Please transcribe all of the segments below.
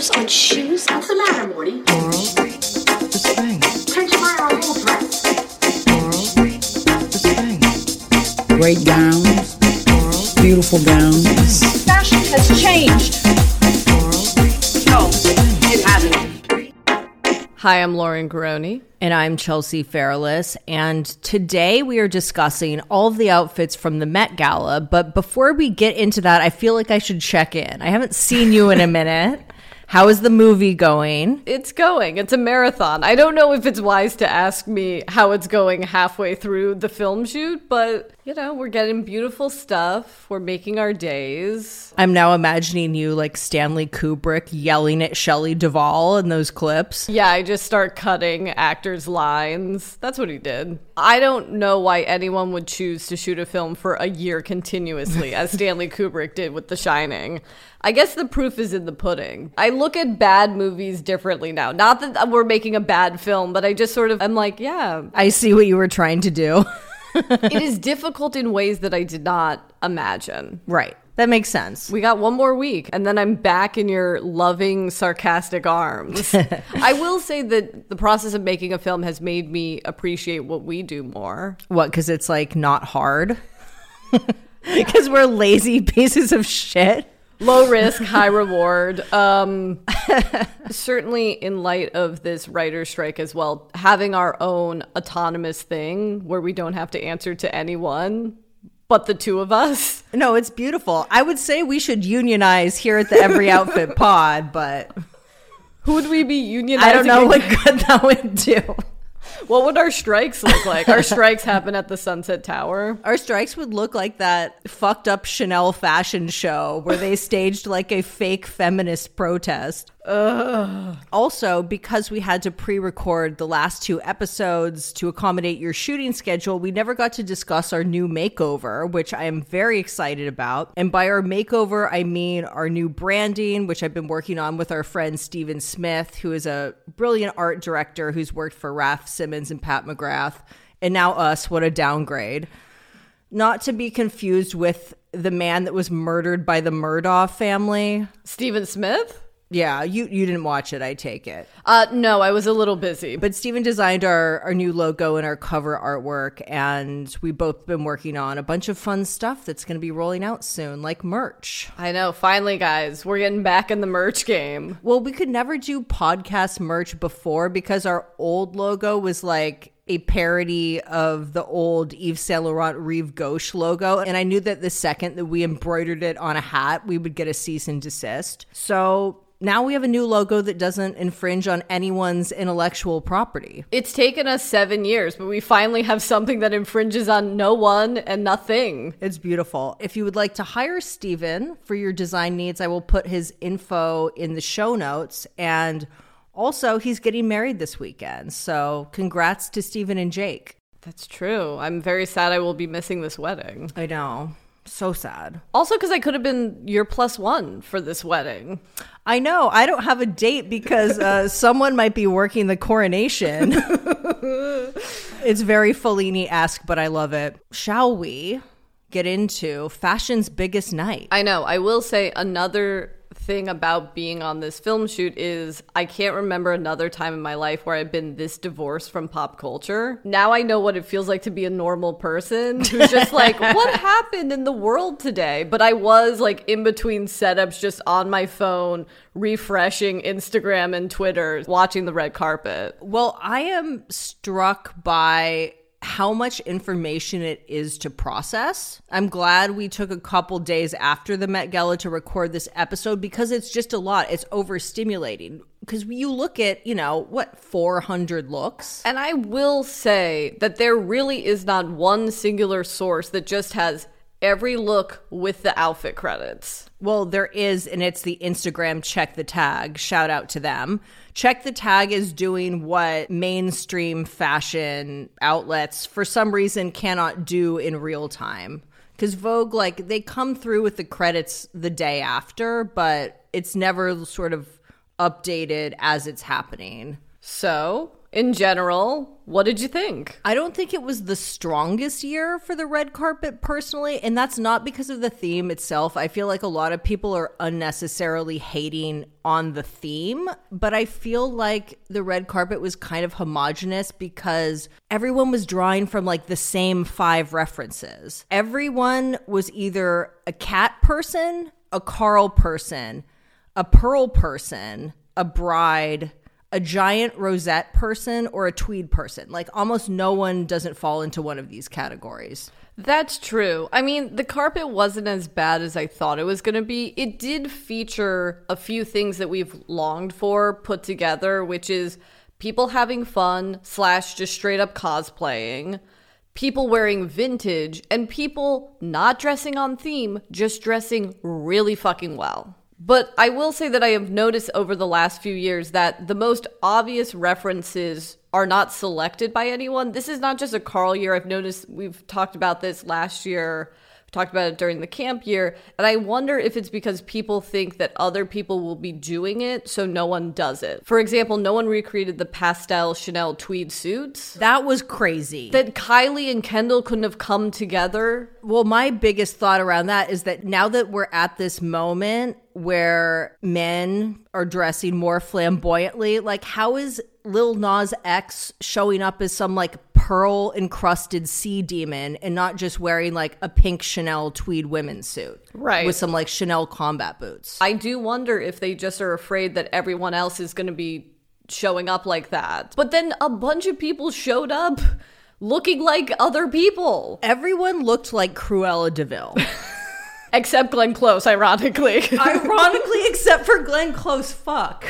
stickers on shoes? What's the matter, Morty? Coral, the Sphinx. Can't you buy our whole dress? Coral, the Sphinx. Great gowns, beautiful gowns. Fashion has changed. No, it hasn't. Hi, I'm Lauren Garafano. And I'm Chelsea Fairless. And today we are discussing all of the outfits from the Met Gala. But before we get into that, I feel like I should check in. I haven't seen you in a minute. How is the movie going? It's going. It's a marathon. I don't know if it's wise to ask me how it's going halfway through the film shoot, but you know, we're getting beautiful stuff. We're making our days. I'm now imagining you like Stanley Kubrick yelling at Shelley Duvall in those clips. Yeah, I just start cutting actors' lines. That's what he did. I don't know why anyone would choose to shoot a film for a year continuously, as Stanley Kubrick did with The Shining. I guess the proof is in the pudding. I look at bad movies differently now. Not that we're making a bad film, but I just sort of, I'm like, yeah, I see what you were trying to do. it is difficult in ways that I did not imagine. right. That makes sense. We got one more week, and then I'm back in your loving, sarcastic arms. I will say that the process of making a film has made me appreciate what we do more. What? Because it's like not hard? Because we're lazy pieces of shit. Low risk, high reward. Um, certainly, in light of this writer's strike as well, having our own autonomous thing where we don't have to answer to anyone but the two of us. No, it's beautiful. I would say we should unionize here at the Every Outfit Pod, but Who would we be unionizing? I don't know what good that would do. What would our strikes look like? Our strikes happen at the Sunset Tower. Our strikes would look like that fucked up Chanel fashion show where they staged like a fake feminist protest. Also, because we had to pre record the last two episodes to accommodate your shooting schedule, we never got to discuss our new makeover, which I am very excited about. And by our makeover, I mean our new branding, which I've been working on with our friend Stephen Smith, who is a brilliant art director who's worked for Raf Simons and Pat McGrath. And now us, what a downgrade not to be confused with the man that was murdered by the Murdaugh family. Stephen Smith? Yeah, you you didn't watch it, I take it. Uh, no, I was a little busy. But Stephen designed our, our new logo and our cover artwork, and we've both been working on a bunch of fun stuff that's going to be rolling out soon, like merch. I know, finally, guys, we're getting back in the merch game. Well, we could never do podcast merch before because our old logo was like a parody of the old Yves Saint Laurent Rive Gauche logo. And I knew that the second that we embroidered it on a hat, we would get a cease and desist. So now we have a new logo that doesn't infringe on anyone's intellectual property. It's taken us seven years, but we finally have something that infringes on no one and nothing. It's beautiful. If you would like to hire Stephen for your design needs, I will put his info in the show notes. And also, he's getting married this weekend. So, congrats to Stephen and Jake. That's true. I'm very sad I will be missing this wedding. I know. So sad. Also, because I could have been your plus one for this wedding. I know. I don't have a date because uh, someone might be working the coronation. it's very Fellini esque, but I love it. Shall we get into fashion's biggest night? I know. I will say another thing about being on this film shoot is I can't remember another time in my life where I've been this divorced from pop culture. Now I know what it feels like to be a normal person who's just like, what happened in the world today? But I was like in between setups, just on my phone, refreshing Instagram and Twitter, watching the red carpet. Well, I am struck by how much information it is to process. I'm glad we took a couple days after the Met Gala to record this episode because it's just a lot. It's overstimulating. Because you look at, you know, what, 400 looks? And I will say that there really is not one singular source that just has every look with the outfit credits. Well, there is, and it's the Instagram Check the Tag. Shout out to them. Check the Tag is doing what mainstream fashion outlets, for some reason, cannot do in real time. Because Vogue, like, they come through with the credits the day after, but it's never sort of updated as it's happening. So, in general, what did you think? I don't think it was the strongest year for the red carpet personally, and that's not because of the theme itself. I feel like a lot of people are unnecessarily hating on the theme, but I feel like the red carpet was kind of homogenous because everyone was drawing from like the same five references. Everyone was either a cat person, a Karl person, a pearl person, a bride, a giant rosette person or a tweed person. Like almost no one doesn't fall into one of these categories. That's true. I mean, the carpet wasn't as bad as I thought it was going to be. It did feature a few things that we've longed for put together, which is people having fun, slash, just straight up cosplaying, people wearing vintage, and people not dressing on theme, just dressing really fucking well. But I will say that I have noticed over the last few years that the most obvious references are not selected by anyone. This is not just a Karl year. I've noticed we've talked about this last year. Talked about it during the camp year. And I wonder if it's because people think that other people will be doing it, so no one does it. For example, no one recreated the pastel Chanel tweed suits. That was crazy. That Kylie and Kendall couldn't have come together. well, my biggest thought around that is that now that we're at this moment where men are dressing more flamboyantly, like how is Lil Nas X showing up as some like pearl encrusted sea demon and not just wearing like a pink Chanel tweed women's suit? Right. With some like Chanel combat boots. I do wonder if they just are afraid that everyone else is going to be showing up like that. But then a bunch of people showed up looking like other people, Everyone looked like Cruella De Vil. except Glenn Close, ironically. Ironically, except for Glenn Close, fuck.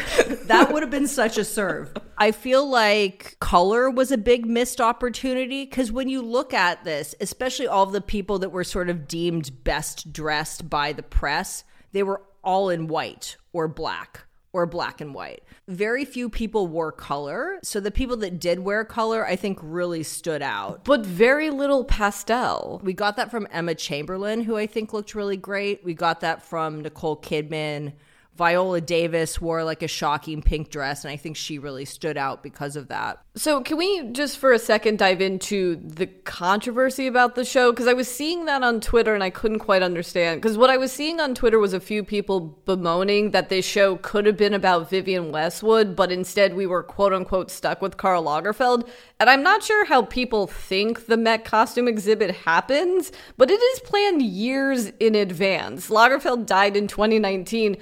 That would have been such a serve. I feel like color was a big missed opportunity because when you look at this, especially all of the people that were sort of deemed best dressed by the press, they were all in white or black or black and white. Very few people wore color. So the people that did wear color, I think, really stood out. but very little pastel. We got that from Emma Chamberlain, who I think looked really great. We got that from Nicole Kidman. Viola Davis wore like a shocking pink dress, and I think she really stood out because of that. So, can we just for a second dive into the controversy about the show? Because I was seeing that on Twitter and I couldn't quite understand. Because what I was seeing on Twitter was a few people bemoaning that this show could have been about Vivienne Westwood, but instead we were quote unquote stuck with Karl Lagerfeld. And I'm not sure how people think the Met costume exhibit happens, but it is planned years in advance. Lagerfeld died in 2019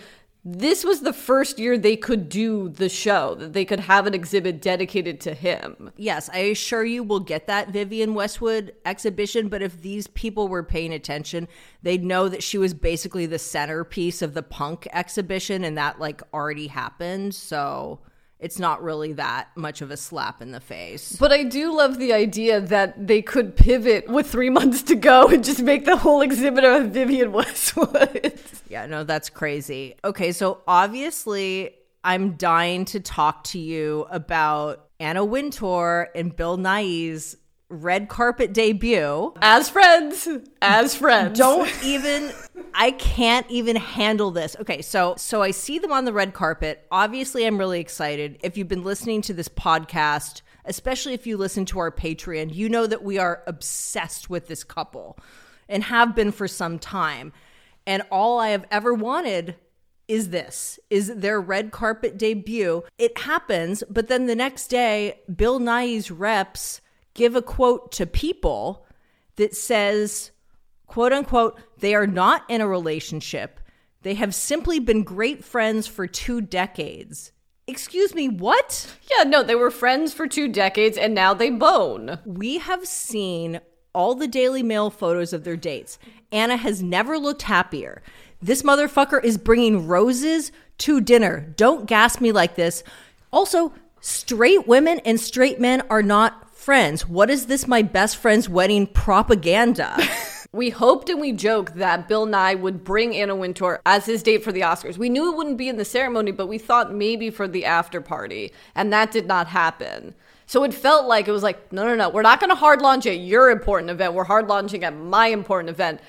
this was the first year they could do the show, that they could have an exhibit dedicated to him. Yes, I assure you we'll get that Vivienne Westwood exhibition, but if these people were paying attention, they'd know that she was basically the centerpiece of the punk exhibition, and that like already happened. So it's not really that much of a slap in the face. But I do love the idea that they could pivot with three months to go and just make the whole exhibit of Vivienne Westwood. Yeah, no, that's crazy. Okay, so obviously, I'm dying to talk to you about Anna Wintour and Bill Nighy's red carpet debut. as friends, as friends. Don't even I can't even handle this. Okay, so so I see them on the red carpet. Obviously, I'm really excited. If you've been listening to this podcast, especially if you listen to our Patreon, you know that we are obsessed with this couple and have been for some time. And all I have ever wanted is this is their red carpet debut. It happens, but then the next day, Bill Nighy's reps give a quote to people that says, quote unquote, they are not in a relationship. They have simply been great friends for two decades. Excuse me, what? Yeah, no, they were friends for two decades and now they bone. We have seen all the Daily Mail photos of their dates. Anna has never looked happier. This motherfucker is bringing roses to dinner. Don't gas me like this. Also, straight women and straight men are not friends. What is this, my best friend's wedding propaganda? We hoped and we joked that Bill Nighy would bring Anna Wintour as his date for the Oscars. We knew it wouldn't be in the ceremony, but we thought maybe for the after party, and that did not happen. So it felt like it was like, no, no, no, we're not going to hard launch at your important event. We're hard launching at my important event.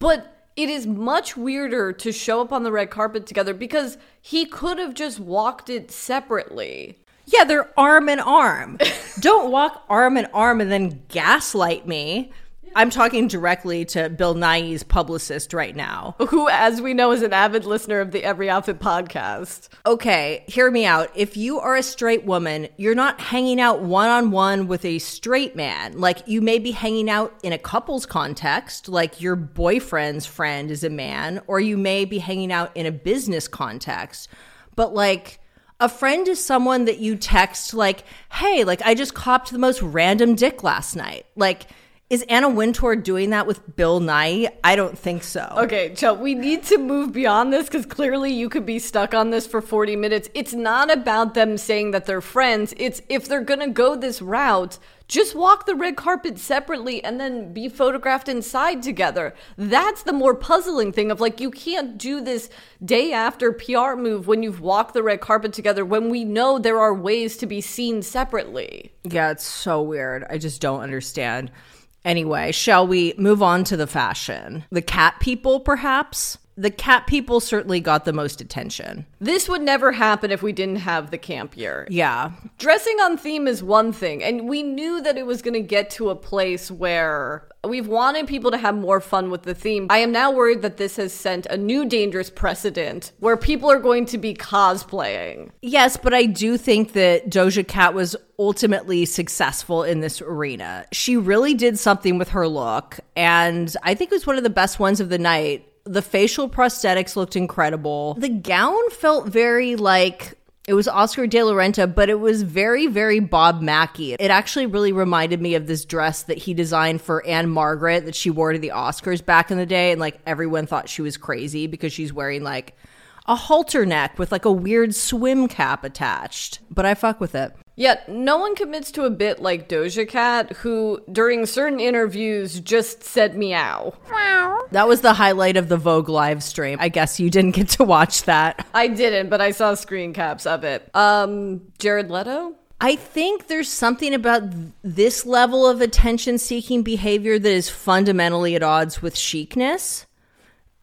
But it is much weirder to show up on the red carpet together because he could have just walked it separately. Yeah, they're arm in arm. Don't walk arm in arm and then gaslight me. I'm talking directly to Bill Nighy's publicist right now. Who, as we know, is an avid listener of the Every Outfit podcast. Okay, hear me out. If you are a straight woman, you're not hanging out one on one with a straight man. Like, you may be hanging out in a couple's context, like your boyfriend's friend is a man, or you may be hanging out in a business context. But, like, a friend is someone that you text, like, hey, like, I just copped the most random dick last night. Like, is Anna Wintour doing that with Bill Nighy? I don't think so. Okay, Chel, we need to move beyond this because clearly you could be stuck on this for 40 minutes. It's not about them saying that they're friends. It's if they're going to go this route, just walk the red carpet separately and then be photographed inside together. That's the more puzzling thing of like, you can't do this day after PR move when you've walked the red carpet together when we know there are ways to be seen separately. Yeah, it's so weird. I just don't understand. Anyway, shall we move on to the fashion? The cat people, perhaps? The cat people certainly got the most attention. This would never happen if we didn't have the camp year. Yeah. Dressing on theme is one thing, and we knew that it was going to get to a place where we've wanted people to have more fun with the theme. I am now worried that this has sent a new dangerous precedent where people are going to be cosplaying. Yes, but I do think that Doja Cat was ultimately successful in this arena. She really did something with her look, and I think it was one of the best ones of the night. The facial prosthetics looked incredible. The gown felt very like it was Oscar de la Renta, but it was very, very Bob Mackie. It actually really reminded me of this dress that he designed for Ann-Margret that she wore to the Oscars back in the day. And like everyone thought she was crazy because she's wearing like a halter neck with like a weird swim cap attached. But I fuck with it. Yet, no one commits to a bit like Doja Cat, who, during certain interviews, just said meow. That was the highlight of the Vogue live stream. I guess you didn't get to watch that. I didn't, but I saw screen caps of it. Um, Jared Leto? I think there's something about th- this level of attention seeking behavior that is fundamentally at odds with chicness.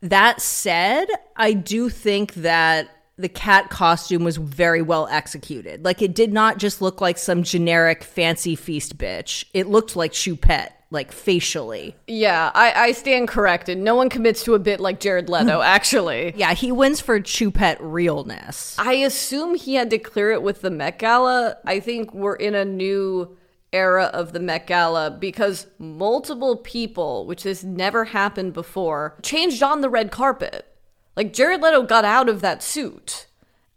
That said, I do think that the cat costume was very well executed. Like it did not just look like some generic fancy feast bitch. It looked like Choupette, like facially. Yeah, I, I stand corrected. No one commits to a bit like Jared Leto, actually. Yeah, he wins for Choupette realness. I assume he had to clear it with the Met Gala. I think we're in a new era of the Met Gala because multiple people, which has never happened before, changed on the red carpet. Like Jared Leto got out of that suit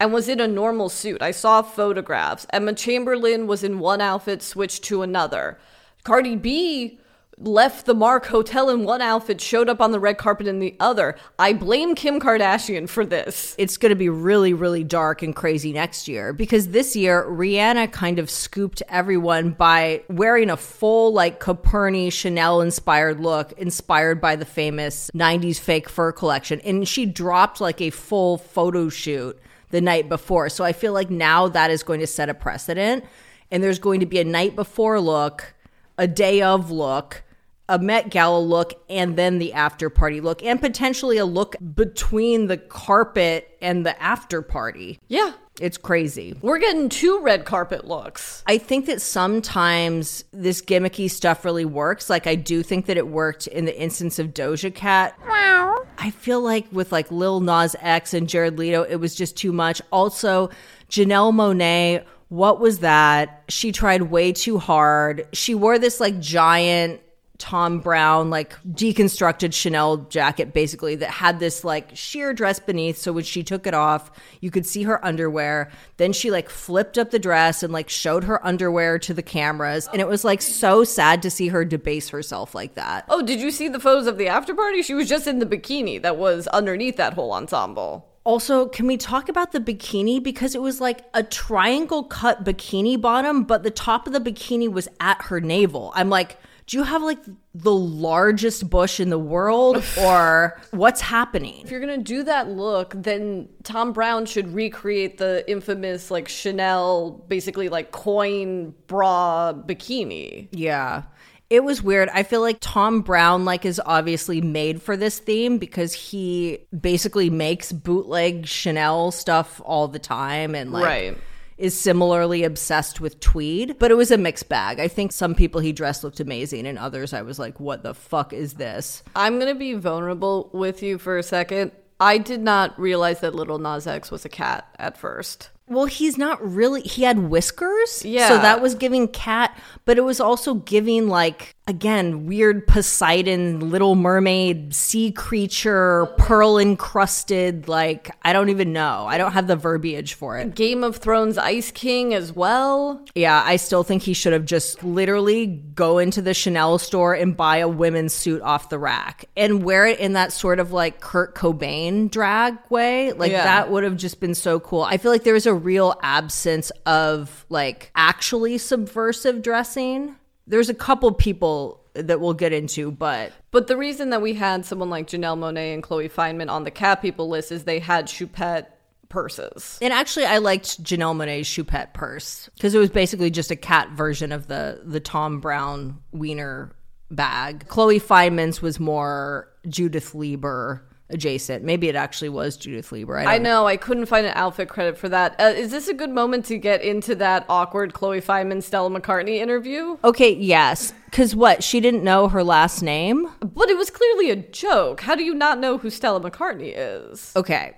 and was in a normal suit. I saw photographs. Emma Chamberlain was in one outfit, switched to another. Cardi B left the Mark Hotel in one outfit, showed up on the red carpet in the other. I blame Kim Kardashian for this. It's going to be really, really dark and crazy next year because this year Rihanna kind of scooped everyone by wearing a full, like, Coperni Chanel inspired look, inspired by the famous 90s fake fur collection. And she dropped like a full photo shoot the night before. So I feel like now that is going to set a precedent. And there's going to be a night before look, a day of look, a Met Gala look, and then the after party look, and potentially a look between the carpet and the after party. Yeah, It's crazy. we're getting two red carpet looks. I think that sometimes this gimmicky stuff really works. Like I do think that it worked in the instance of Doja Cat. Wow. I feel like with like Lil Nas X and Jared Leto, it was just too much. Also, Janelle Monáe, what was that? She tried way too hard. She wore this like giant Thom Browne, like deconstructed Chanel jacket, basically, that had this like sheer dress beneath. So when she took it off, you could see her underwear. Then she like flipped up the dress and like showed her underwear to the cameras. And it was like so sad to see her debase herself like that. Oh, did you see the photos of the after party? She was just in the bikini that was underneath that whole ensemble. Also, can we talk about the bikini? Because it was like a triangle cut bikini bottom, but the top of the bikini was at her navel. I'm like, do you have like the largest bush in the world or what's happening? If you're gonna do that look, then Thom Browne should recreate the infamous like Chanel, basically like coin bra bikini. Yeah. It was weird. I feel like Thom Browne like is obviously made for this theme because he basically makes bootleg Chanel stuff all the time and like Right. Is similarly obsessed with tweed, but it was a mixed bag. I think some people he dressed looked amazing, and others I was like, what the fuck is this? I'm gonna be vulnerable with you for a second. I did not realize that Little Nas X was a cat at first. Well, he's not really. He had whiskers. Yeah. So that was giving cat, but it was also giving, like, again, weird Poseidon, Little Mermaid, sea creature, pearl encrusted. Like, I don't even know. I don't have the verbiage for it. Game of Thrones Ice King as well. Yeah, I still think he should have just literally go into the Chanel store and buy a women's suit off the rack and wear it in that sort of like Kurt Cobain drag way. Like Yeah. that would have just been so cool. I feel like there was a real absence of like actually subversive dressing. There's a couple people that we'll get into, but But the reason that we had someone like Janelle Monáe and Chloe Fineman on the cat people list is they had Choupette purses. And actually, I liked Janelle Monáe's Choupette purse because it was basically just a cat version of the the Thom Browne wiener bag. Chloe Fineman's was more Judith Leiber adjacent. Maybe it actually was Judith Leiber. I, I know I couldn't find an outfit credit for that. Uh, is this a good moment to get into that awkward Chloe Fineman Stella McCartney interview? Okay, yes. Because what? She didn't know her last name? But it was clearly a joke. How do you not know who Stella McCartney is? Okay.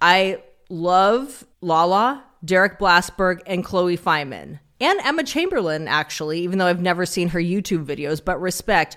I love Lala, Derek Blasberg, and Chloe Fineman. And Emma Chamberlain, actually, even though I've never seen her YouTube videos, but respect.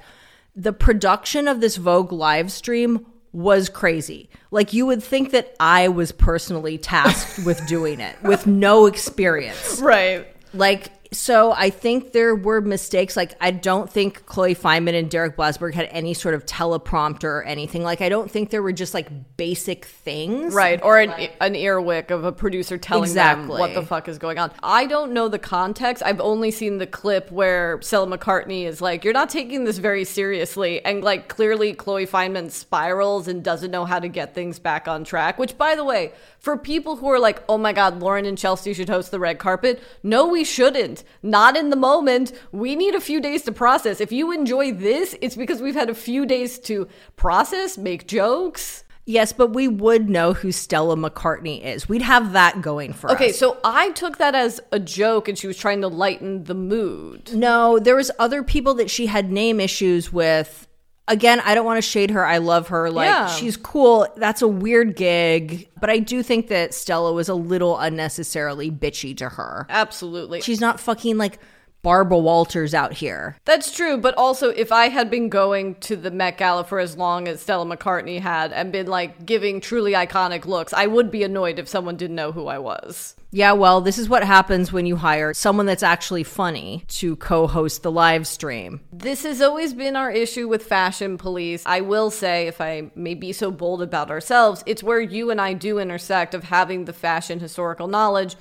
The production of this Vogue live stream was crazy. Like, you would think that I was personally tasked with doing it with no experience. Right. Like, so I think there were mistakes. Like, I don't think Chloe Fineman and Derek Blasberg had any sort of teleprompter or anything. Like, I don't think there were just like basic things. Right, or an, an earwick of a producer telling them Exactly. what the fuck is going on. I don't know the context. I've only seen the clip where Stella McCartney is like, "You're not taking this very seriously," and like clearly Chloe Fineman spirals and doesn't know how to get things back on track. Which, by the way, for people who are like, "Oh my God, Lauren and Chelsea should host the red carpet," no, we shouldn't. Not in the moment. We need a few days to process. If you enjoy this, it's because we've had a few days to process, make jokes. Yes, but we would know who Stella McCartney is. We'd have that going for Okay, us. Okay, so I took that as a joke and she was trying to lighten the mood. No, there was other people that she had name issues with. Again, I don't want to shade her. I love her. Like Yeah. she's cool. That's a weird gig, but I do think that Stella was a little unnecessarily bitchy to her. Absolutely. She's not fucking like Barbara Walters out here. That's true, but also if I had been going to the Met Gala for as long as Stella McCartney had and been like giving truly iconic looks, I would be annoyed if someone didn't know who I was. Yeah, well, this is what happens when you hire someone that's actually funny to co-host the live stream. This has always been our issue with Fashion Police. I will say, if I may be so bold about ourselves, it's where you and I do intersect of having the fashion historical knowledge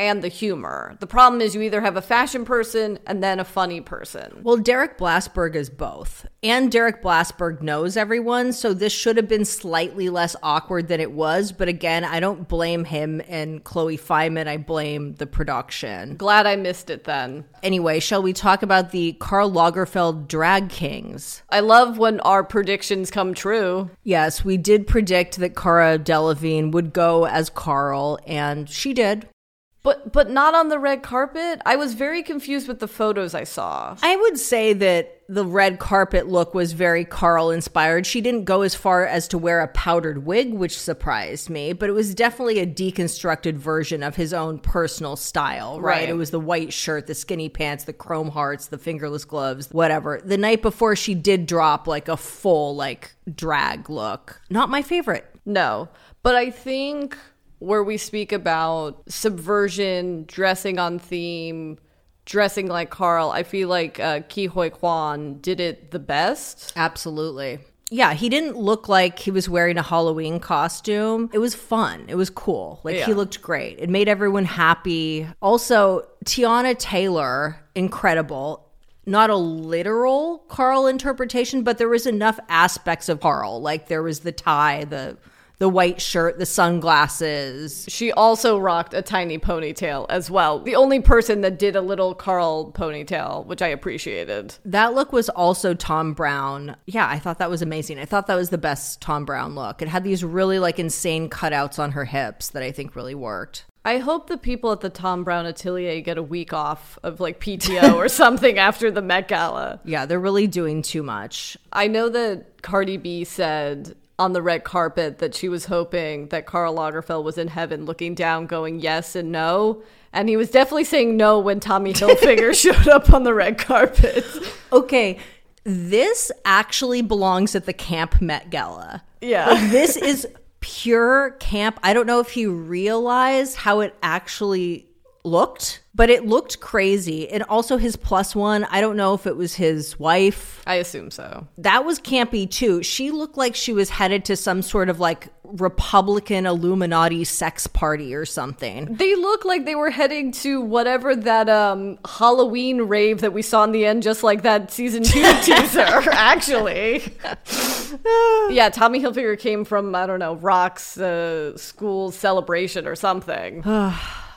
and the humor. The problem is you either have a fashion person and then a funny person. Well, Derek Blasberg is both. And Derek Blasberg knows everyone, so this should have been slightly less awkward than it was. But again, I don't blame him and Chloe Fineman. I blame the production. Glad I missed it then. Anyway, shall we talk about the Karl Lagerfeld Drag Kings? I love when our predictions come true. Yes, we did predict that Cara Delevingne would go as Karl, and she did. But but not on the red carpet. I was very confused with the photos I saw. I would say that the red carpet look was very Karl inspired. She didn't go as far as to wear a powdered wig, which surprised me, but it was definitely a deconstructed version of his own personal style, right? Right. It was the white shirt, the skinny pants, the chrome hearts, the fingerless gloves, whatever. The night before, she did drop like a full, like, drag look. Not my favorite. No, but I think where we speak about subversion, dressing on theme, dressing like Karl, I feel like uh, Ke Huy Quan did it the best. Absolutely. Yeah, he didn't look like he was wearing a Halloween costume. It was fun. It was cool. Like he looked great. It made everyone happy. Also, Teyana Taylor, incredible. Not a literal Karl interpretation, but there was enough aspects of Karl. Like there was the tie, the the white shirt, the sunglasses. She also rocked a tiny ponytail as well. The only person that did a little Karl ponytail, which I appreciated. That look was also Thom Browne. Yeah, I thought that was amazing. I thought that was the best Thom Browne look. It had these really like insane cutouts on her hips that I think really worked. I hope the people at the Thom Browne Atelier get a week off of like PTO or something after the Met Gala. Yeah, they're really doing too much. I know that Cardi B said on the red carpet that she was hoping that Karl Lagerfeld was in heaven looking down, going yes and no. And he was definitely saying no when Tommy Hilfiger showed up on the red carpet. Okay, this actually belongs at the Camp Met Gala. Yeah. Like, this is pure camp. I don't know if he realized how it actually looked, but it looked crazy. And also his plus one, I don't know if it was his wife. I assume so. That was campy too. She looked like she was headed to some sort of like Republican Illuminati sex party or something. They look like they were heading to whatever that um Halloween rave that we saw in the end, just like that season two teaser, actually. yeah, Tommy Hilfiger came from, I don't know, Rock's uh, school celebration or something.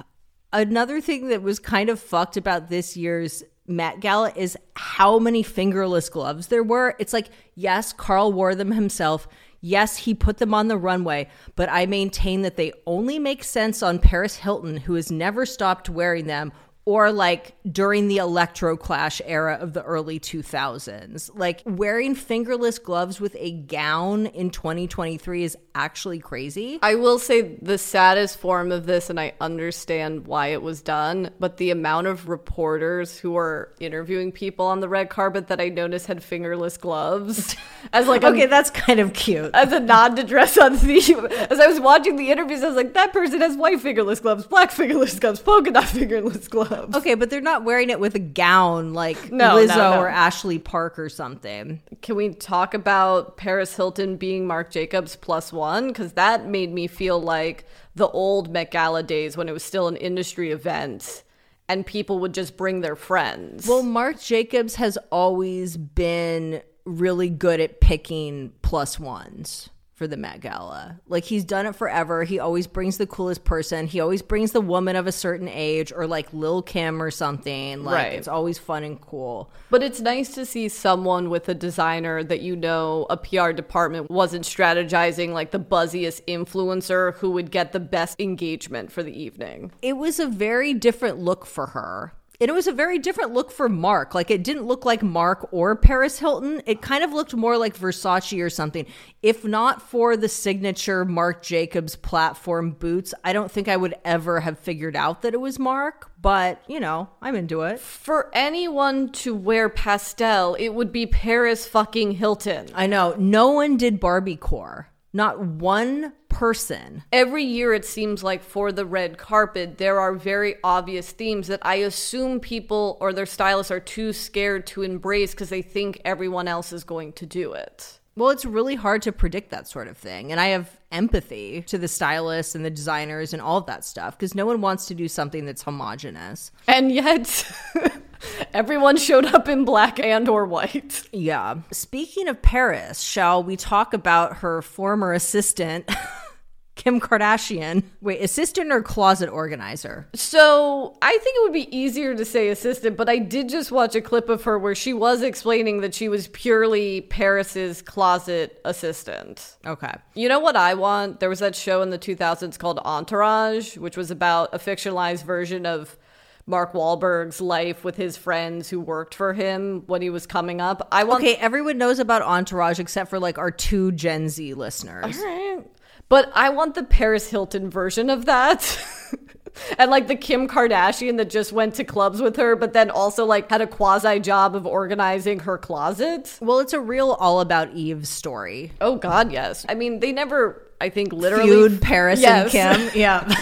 Another thing that was kind of fucked about this year's Met Gala is how many fingerless gloves there were. It's like, yes, Karl wore them himself. Yes, he put them on the runway, but I maintain that they only make sense on Paris Hilton, who has never stopped wearing them, or like during the electro clash era of the early 2000s. Like wearing fingerless gloves with a gown in 2023 is actually crazy. I will say the saddest form of this, and I understand why it was done, but the amount of reporters who are interviewing people on the red carpet that I noticed had fingerless gloves as like a, Okay, that's kind of cute. as a nod to dress on theme. As I was watching the interviews, I was like, that person has white fingerless gloves, black fingerless gloves, polka dot fingerless gloves. Okay, but they're not wearing it with a gown like No, Lizzo no, no. or Ashley Park or something. Can we talk about Paris Hilton being Marc Jacobs plus one? Because that made me feel like the old Met Gala days when it was still an industry event and people would just bring their friends. Well, Marc Jacobs has always been really good at picking plus ones for the Met Gala. Like he's done it forever. He always brings the coolest person. He always brings the woman of a certain age or like Lil Kim or something. Like Right. it's always fun and cool. But it's nice to see someone with a designer that you know a PR department wasn't strategizing like the buzziest influencer who would get the best engagement for the evening. it was a very different look for her. And it was a very different look for Marc. Like it didn't look like Marc or Paris Hilton. It kind of looked more like Versace or something. If not for the signature Marc Jacobs platform boots, I don't think I would ever have figured out that it was Marc. But, you know, I'm into it. For anyone to wear pastel, it would be Paris fucking Hilton. I know. No one did Barbie core. Not one person. Every year, it seems like for the red carpet, there are very obvious themes that I assume people or their stylists are too scared to embrace because they think everyone else is going to do it. Well, it's really hard to predict that sort of thing. And I have empathy to the stylists and the designers and all of that stuff because no one wants to do something that's homogenous. And yet, everyone showed up in black and or white. Yeah. Speaking of Paris, shall we talk about her former assistant, Kim Kardashian? Wait, assistant or closet organizer? So I think it would be easier to say assistant, but I did just watch a clip of her where she was explaining that she was purely Paris's closet assistant. Okay. You know what I want? There was that show in the 2000s called Entourage, which was about a fictionalized version of Mark Wahlberg's life with his friends who worked for him when he was coming up. I want Okay, everyone knows about Entourage except for like our two Gen Z listeners. Alright. But I want the Paris Hilton version of that. and like the Kim Kardashian that just went to clubs with her, but then also like had a quasi job of organizing her closet. Well, it's a real all about Eve story. Oh God, yes. I mean, they never, I think, literally Feud Paris Yes. and Kim. Yeah.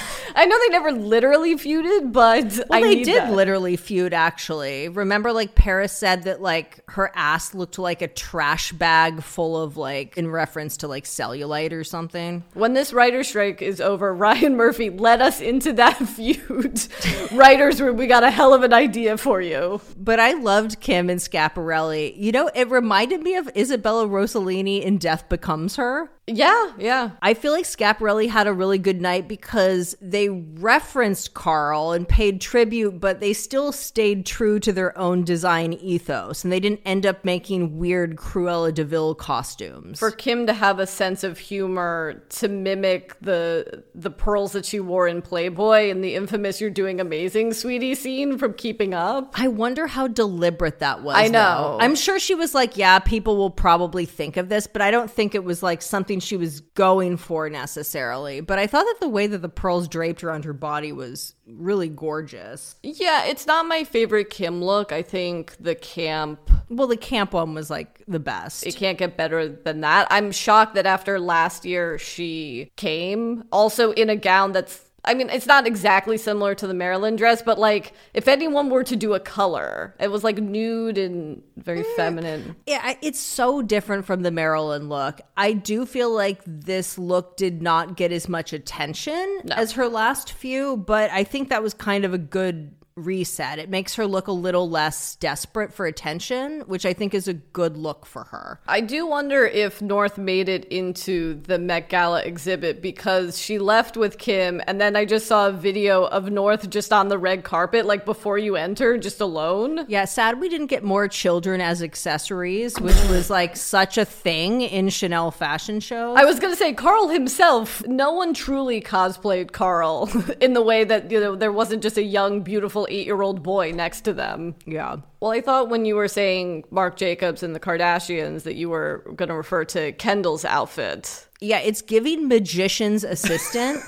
I know they never literally feuded, but Well, I they did that. literally feud, actually. Remember, like, Paris said that, like, her ass looked like a trash bag full of, like, in reference to, like, cellulite or something. When this writer strike is over, Ryan Murphy led us into that feud. Writers room, we got a hell of an idea for you. But I loved Kim and Schiaparelli. You know, it reminded me of Isabella Rossellini in Death Becomes Her. Yeah, yeah. I feel like Schiaparelli had a really good night because they referenced Karl and paid tribute, but they still stayed true to their own design ethos and they didn't end up making weird Cruella de Vil costumes. For Kim to have a sense of humor to mimic the the pearls that she wore in Playboy and the infamous "You're doing amazing, sweetie" scene from Keeping Up. I wonder how deliberate that was. I know. though. I'm sure she was like, yeah, people will probably think of this, but I don't think it was like something she was going for necessarily. But I thought that the way that the pearls draped around her body was really gorgeous. Yeah, it's not my favorite Kim look. I think the camp Well, the camp one was like the best. it can't get better than that. I'm shocked that after last year she came also in a gown that's I mean, it's not exactly similar to the Marilyn dress, but like if anyone were to do a color, it was like nude and very mm. feminine. Yeah, it's so different from the Marilyn look. I do feel like this look did not get as much attention as her last few, but I think that was kind of a good reset. It makes her look a little less desperate for attention, which I think is a good look for her. I do wonder if North made it into the Met Gala exhibit because she left with Kim, and then I just saw a video of North just on the red carpet, like before you enter, just alone. Yeah, sad we didn't get more children as accessories, which was like such a thing in Chanel fashion shows. I was gonna say Karl himself. No one truly cosplayed Carl in the way that you know there wasn't just a young, beautiful eight-year-old boy next to them. yeah. Well, I thought when you were saying Marc Jacobs and the Kardashians that you were gonna refer to Kendall's outfit. Yeah, it's giving magician's assistant.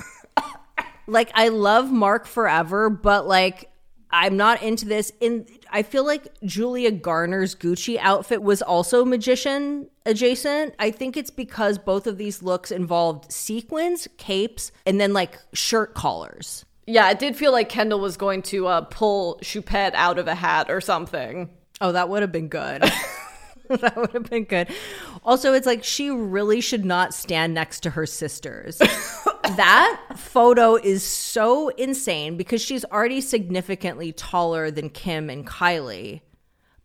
like I love Marc forever, but like I'm not into this. In I feel like Julia Garner's Gucci outfit was also magician adjacent. I think it's because both of these looks involved sequins, capes, and then like shirt collars. Yeah, it did feel like Kendall was going to uh, pull Choupette out of a hat or something. Oh, that would have been good. that would have been good. Also, it's like she really should not stand next to her sisters. that photo is so insane because she's already significantly taller than Kim and Kylie.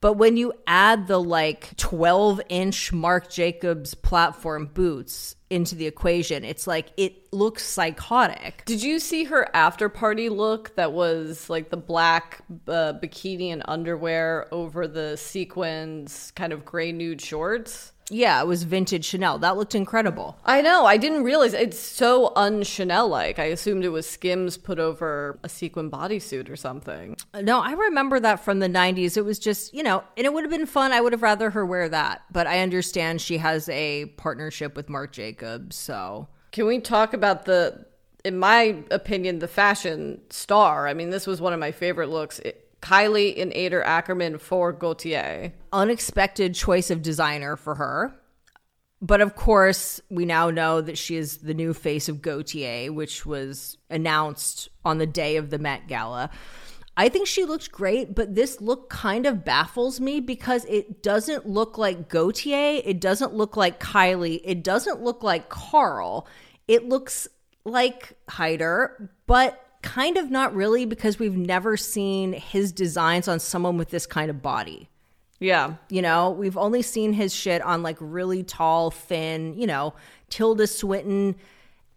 But when you add the like 12 inch Marc Jacobs platform boots into the equation, it's like it looks psychotic. Did you see her after party look that was like the black uh, bikini and underwear over the sequins kind of gray nude shorts? Yeah, it was vintage Chanel. That looked incredible. I know. I didn't realize it's so un Chanel like. I assumed it was Skims put over a sequin bodysuit or something. No, I remember that from the 90s. It was just, you know, and it would have been fun. I would have rather her wear that. But I understand she has a partnership with Marc Jacobs. So, Can we talk about the, in my opinion, the fashion star? I mean, this was one of my favorite looks. It, Kylie and Haider Ackermann for Gaultier. unexpected choice of designer for her. But of course, we now know that she is the new face of Gaultier, which was announced on the day of the Met Gala. I think she looked great, but this look kind of baffles me because it doesn't look like Gaultier. It doesn't look like Kylie. It doesn't look like Karl. It looks like Haider, but kind of not really because we've never seen his designs on someone with this kind of body. Yeah. You know, we've only seen his shit on like really tall, thin, you know, Tilda Swinton,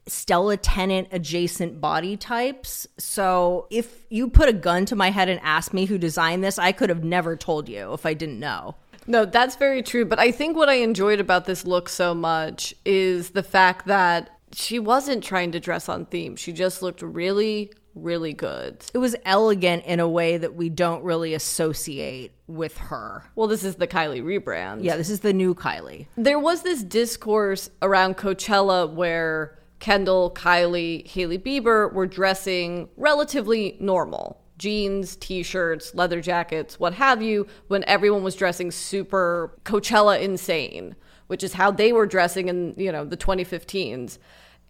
Stella Tennant adjacent body types. So if you put a gun to my head and asked me who designed this, I could have never told you if I didn't know. No, that's very true. But I think what I enjoyed about this look so much is the fact that she wasn't trying to dress on theme. She just looked really, really good. It was elegant in a way that we don't really associate with her. Well, this is the Kylie rebrand. Yeah, this is the new Kylie. There was this discourse around Coachella where Kendall, Kylie, Hailey Bieber were dressing relatively normal jeans, t shirts, leather jackets, what have you, when everyone was dressing super Coachella insane, which is how they were dressing in, you know, the 2015s.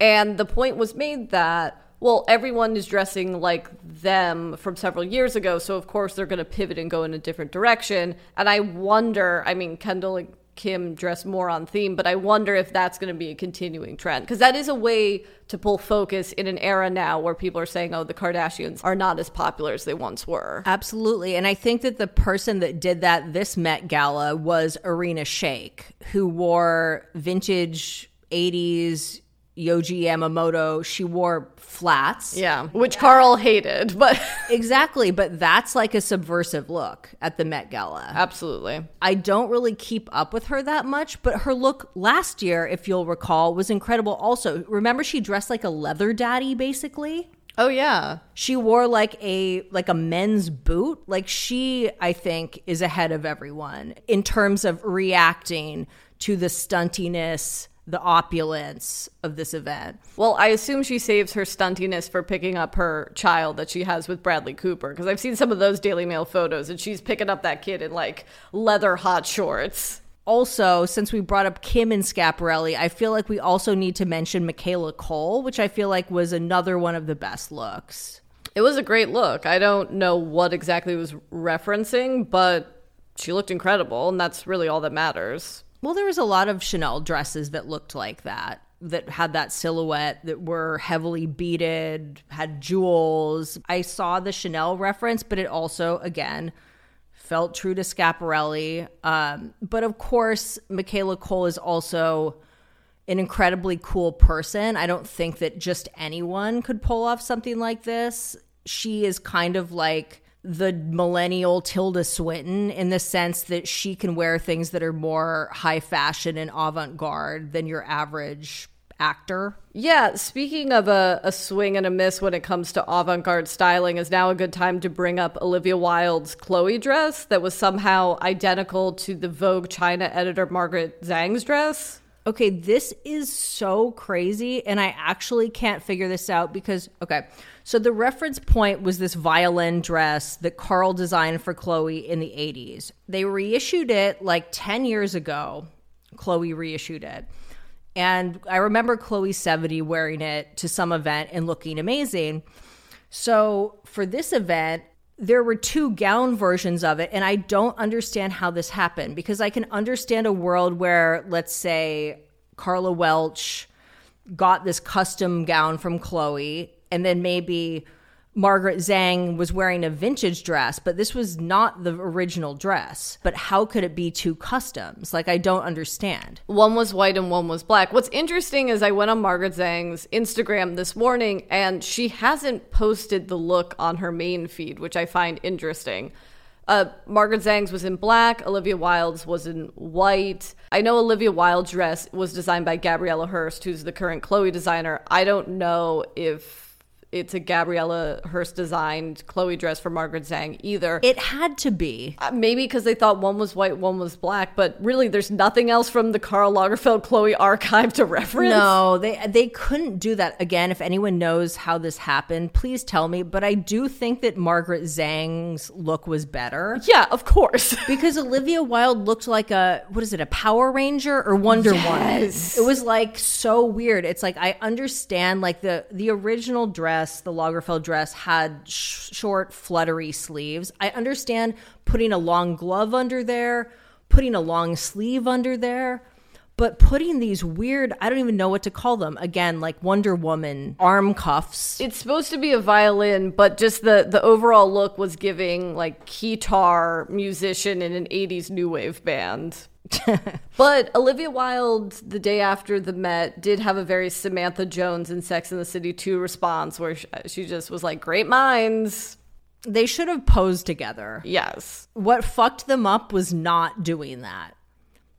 And the point was made that, well, everyone is dressing like them from several years ago. So, of course, they're going to pivot and go in a different direction. And I wonder, I mean, Kendall and Kim dress more on theme, but I wonder if that's going to be a continuing trend. Because that is a way to pull focus in an era now where people are saying, oh, the Kardashians are not as popular as they once were. Absolutely. And I think that the person that did that this Met Gala was Irina Shayk, who wore vintage 80s Yohji Yamamoto, she wore flats. Yeah, which Karl hated, but Exactly, but that's like a subversive look at the Met Gala. absolutely. I don't really keep up with her that much, but her look last year, if you'll recall, was incredible also. Remember she dressed like a leather daddy basically? Oh yeah. She wore like a like a men's boot. Like she I think is ahead of everyone in terms of reacting to the stuntiness, the opulence of this event. Well, I assume she saves her stuntiness for picking up her child that she has with Bradley Cooper because I've seen some of those Daily Mail photos and she's picking up that kid in like leather hot shorts. Also, since we brought up Kim and Schiaparelli, I feel like we also need to mention Michaela Coel, which I feel like was another one of the best looks. It was a great look. I don't know what exactly it was referencing, but she looked incredible and that's really all that matters. Well, there was a lot of Chanel dresses that looked like that, that had that silhouette, that were heavily beaded, had jewels. I saw the Chanel reference, but it also, again, felt true to Schiaparelli. Um, but of course, Michaela Coel is also an incredibly cool person. I don't think that just anyone could pull off something like this. She is kind of like the millennial Tilda Swinton in the sense that she can wear things that are more high fashion and avant garde than your average actor. Yeah, speaking of a, a swing and a miss when it comes to avant garde styling, is now a good time to bring up Olivia Wilde's Chloe dress that was somehow identical to the Vogue China editor Margaret Zhang's dress. Okay, this is so crazy, and I actually can't figure this out because, okay, so the reference point was this violin dress that Karl designed for Chloe in the 80s. They reissued it like 10 years ago. Chloe reissued it. And I remember Chloe Sevigny wearing it to some event and looking amazing. So for this event, there were two gown versions of it, and I don't understand how this happened because I can understand a world where, let's say, Karla Welch got this custom gown from Chloe, and then maybe Margaret Zhang was wearing a vintage dress, but this was not the original dress. But how could it be two customs? Like, I don't understand. One was white and one was black. What's interesting is I went on Margaret Zhang's Instagram this morning and she hasn't posted the look on her main feed, which I find interesting. Uh, Margaret Zhang's was in black. Olivia Wilde's was in white. I know Olivia Wilde's dress was designed by Gabriela Hearst, who's the current Chloe designer. I don't know if it's a Gabriela Hearst designed Chloe dress for Margaret Zhang either. It had to be. Uh, Maybe because they thought one was white, one was black, but really there's nothing else from the Karl Lagerfeld Chloe archive to reference. No, they they couldn't do that again. If anyone knows how this happened, please tell me. But I do think that Margaret Zhang's look was better Yeah, of course. because Olivia Wilde looked like a what is it, a Power Ranger or Wonder Woman? It was like so weird. It's like I understand like the the original dress, the Lagerfeld dress had sh- short fluttery sleeves. I understand putting a long glove under there, putting a long sleeve under there. But putting these weird, I don't even know what to call them. Again, like Wonder Woman arm cuffs. it's supposed to be a violin, but just the the overall look was giving like guitar musician in an 80s new wave band. but Olivia Wilde, the day after the Met, did have a very Samantha Jones in Sex in the City 2 response where uh, she just was like, great minds. They should have posed together. Yes. What fucked them up was not doing that.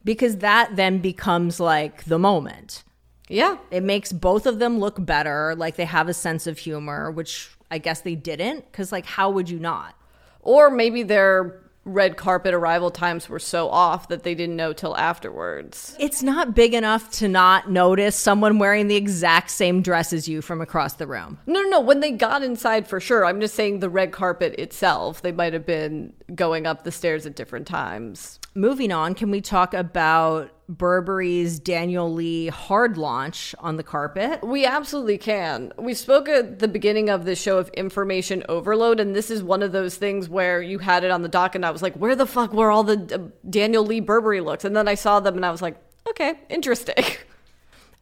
Because that then becomes like the moment. Yeah. It makes both of them look better, like they have a sense of humor, which I guess they didn't. Because, like, how would you not? Or maybe their red carpet arrival times were so off that they didn't know till afterwards. It's not big enough to not notice someone wearing the exact same dress as you from across the room. No, no, no. When they got inside, for sure. I'm just saying the red carpet itself. They might have been going up the stairs at different times. Moving on, can we talk about Burberry's Daniel Lee hard launch on the carpet? We absolutely can. We spoke at the beginning of this show of information overload, and this is one of those things where you had it on the doc, and I was like, where the fuck were all the uh, Daniel Lee Burberry looks? And then I saw them, and I was like, okay, interesting.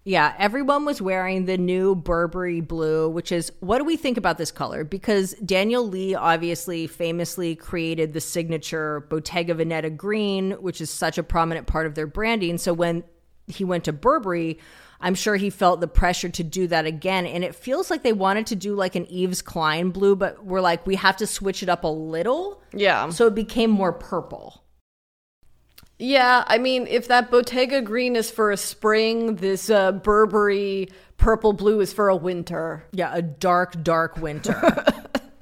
Yeah, everyone was wearing the new Burberry blue, which is what do we think about this color? Because Daniel Lee obviously famously created the signature Bottega Veneta green, which is such a prominent part of their branding. So when he went to Burberry, I'm sure he felt the pressure to do that again. And it feels like they wanted to do like an Yves Klein blue, but we're like, we have to switch it up a little. Yeah. So it became more purple. Yeah, I mean, if that Bottega green is for a spring, this uh, Burberry purple blue is for a winter. Yeah, a dark, dark winter.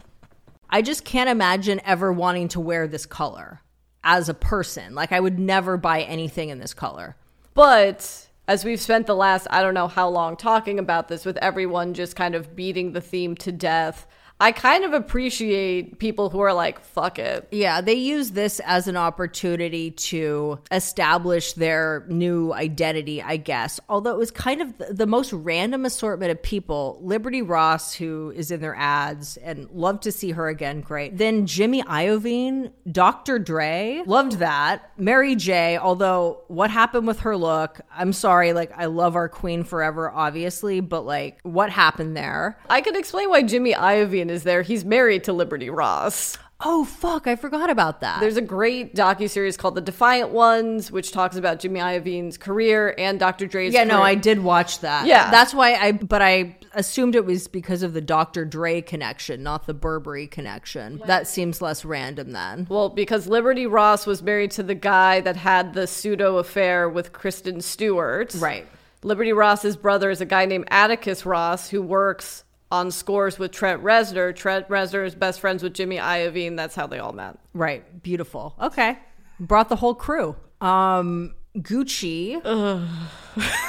I just can't imagine ever wanting to wear this color as a person. Like, I would never buy anything in this color. But as we've spent the last, I don't know how long talking about this with everyone just kind of beating the theme to death, I kind of appreciate people who are like, fuck it. Yeah, they use this as an opportunity to establish their new identity, I guess. Although it was kind of the- most random assortment of people. Liberty Ross, who is in their ads, and love to see her again, great. Then Jimmy Iovine, Dr. Dre, loved that. Mary J, although what happened with her look, I'm sorry, like I love our queen forever, obviously, but like what happened there? I can explain why Jimmy Iovine is there. He's married to Liberty Ross. Oh fuck, I forgot about that. There's a great docu series called The Defiant Ones, which talks about Jimmy Iovine's career and Dr. Dre's Yeah, no. I did watch that. Yeah. That's why I, but I assumed it was because of the Dr. Dre connection, not the Burberry connection. That seems less random then. Well, because Liberty Ross was married to the guy that had the pseudo affair with Kristen Stewart. Right. Liberty Ross's brother is a guy named Atticus Ross who works on scores with Trent Reznor. Trent Reznor is best friends with Jimmy Iovine. That's how they all met. Right. Beautiful. Okay. Brought the whole crew. Um, Gucci,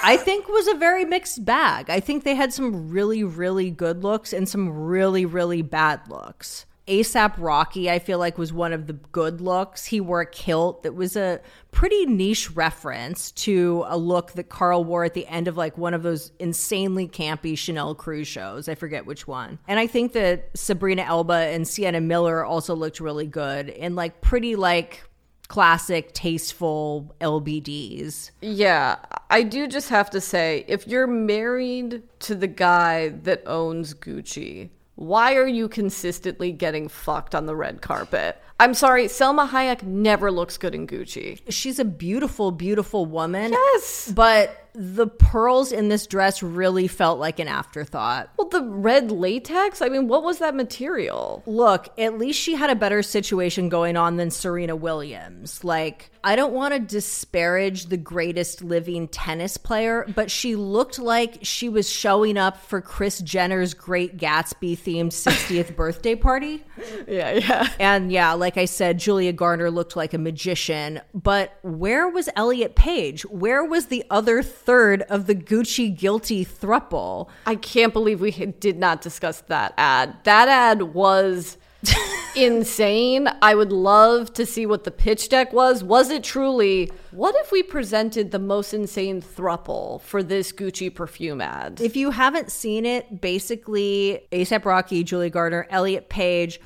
I think was a very mixed bag. I think they had some really, really good looks and some really, really bad looks. ASAP Rocky, I feel like, was one of the good looks. He wore a kilt that was a pretty niche reference to a look that Karl wore at the end of like one of those insanely campy Chanel cruise shows. I forget which one. And I think that Sabrina Elba and Sienna Miller also looked really good in like pretty like classic tasteful LBDs. Yeah, I do just have to say if you're married to the guy that owns Gucci, why are you consistently getting fucked on the red carpet? I'm sorry, Salma Hayek never looks good in Gucci. She's a beautiful beautiful woman. Yes. But the pearls in this dress really felt like an afterthought. The red latex? I mean, what was that material? Look, at least she had a better situation going on than Serena Williams. Like, I don't want to disparage the greatest living tennis player, but she looked like she was showing up for Kris Jenner's Great Gatsby themed 60th birthday party. Yeah, yeah. And yeah, like I said, Julia Garner looked like a magician. But where was Elliot Page? Where was the other third of the Gucci guilty thruple? I can't believe we did not discuss that ad. That ad was insane. I would love to see what the pitch deck was. Was it truly, what if we presented the most insane thruple for this Gucci perfume ad? If you haven't seen it, basically ASAP Rocky, Julia Garner, Elliot Page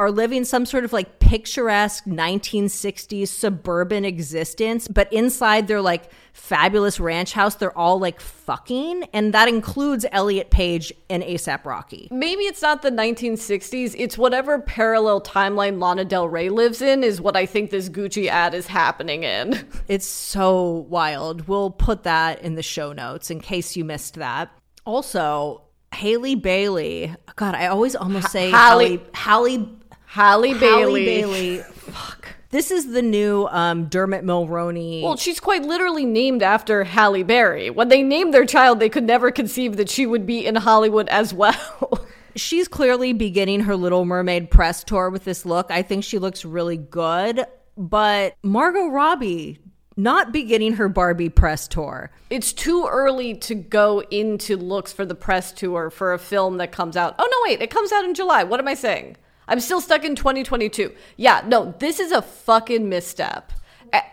are living some sort of like picturesque 1960s suburban existence, but inside their like fabulous ranch house, they're all like fucking, and that includes Elliot Page and ASAP Rocky. Maybe it's not the 1960s. It's whatever parallel timeline Lana Del Rey lives in, is what I think this Gucci ad is happening in. It's so wild. We'll put that in the show notes in case you missed that. Also, Haley Bailey. God, I always almost say Halle- Hallie Hallie Halle Bailey. Bailey. Fuck. This is the new um, Dermot Mulroney. Well, she's quite literally named after Halle Berry. When they named their child, they could never conceive that she would be in Hollywood as well. She's clearly beginning her Little Mermaid press tour with this look. I think she looks really good. But Margot Robbie not beginning her Barbie press tour. it's too early to go into looks for the press tour for a film that comes out. Oh, no, wait, it comes out in July. What am I saying? I'm still stuck in 2022. Yeah, no, this is a fucking misstep.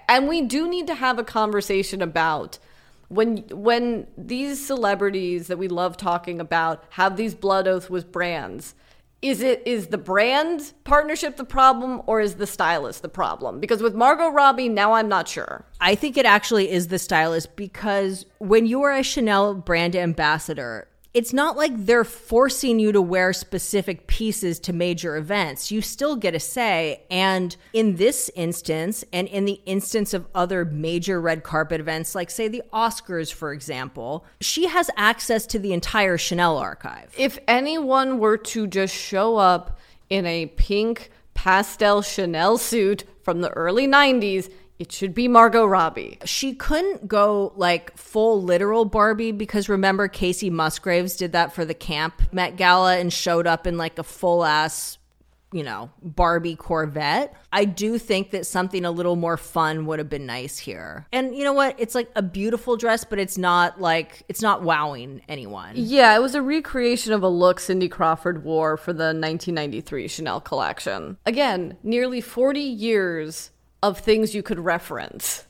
And we do need to have a conversation about when when these celebrities that we love talking about have these blood oaths with brands is it is the brand partnership the problem or is the stylist the problem because with margot robbie now i'm not sure I think it actually is the stylist because when you are a Chanel brand ambassador, it's not like they're forcing you to wear specific pieces to major events. You still get a say. And in this instance, and in the instance of other major red carpet events, like, say, the Oscars, for example, she has access to the entire Chanel archive. If anyone were to just show up in a pink pastel Chanel suit from the early 90s, it should be Margot Robbie. She couldn't go like full literal Barbie because remember Kacey Musgraves did that for the camp Met Gala and showed up in like a full ass, you know, Barbie Corvette. I do think that something a little more fun would have been nice here. And you know what? It's like a beautiful dress, but it's not like it's not wowing anyone. Yeah, it was a recreation of a look Cindy Crawford wore for the 1993 Chanel collection. Again, nearly 40 years of things you could reference,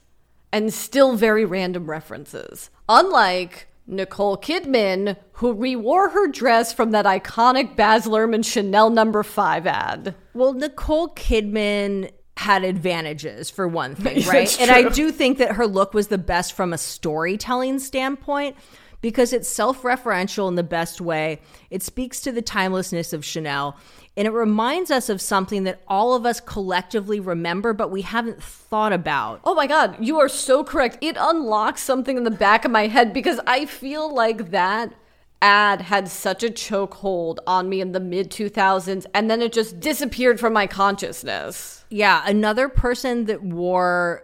and still very random references. Unlike Nicole Kidman, who rewore her dress from that iconic Baz Luhrmann Chanel number 5 ad. Well, Nicole Kidman had advantages for one thing, right? And I do think that her look was the best from a storytelling standpoint because it's self-referential in the best way. It speaks to the timelessness of Chanel and it reminds us of something that all of us collectively remember but we haven't thought about. Oh my god, you are so correct. It unlocks something in the back of my head because I feel like that ad had such a chokehold on me in the mid 2000s and then it just disappeared from my consciousness. Yeah, another person that wore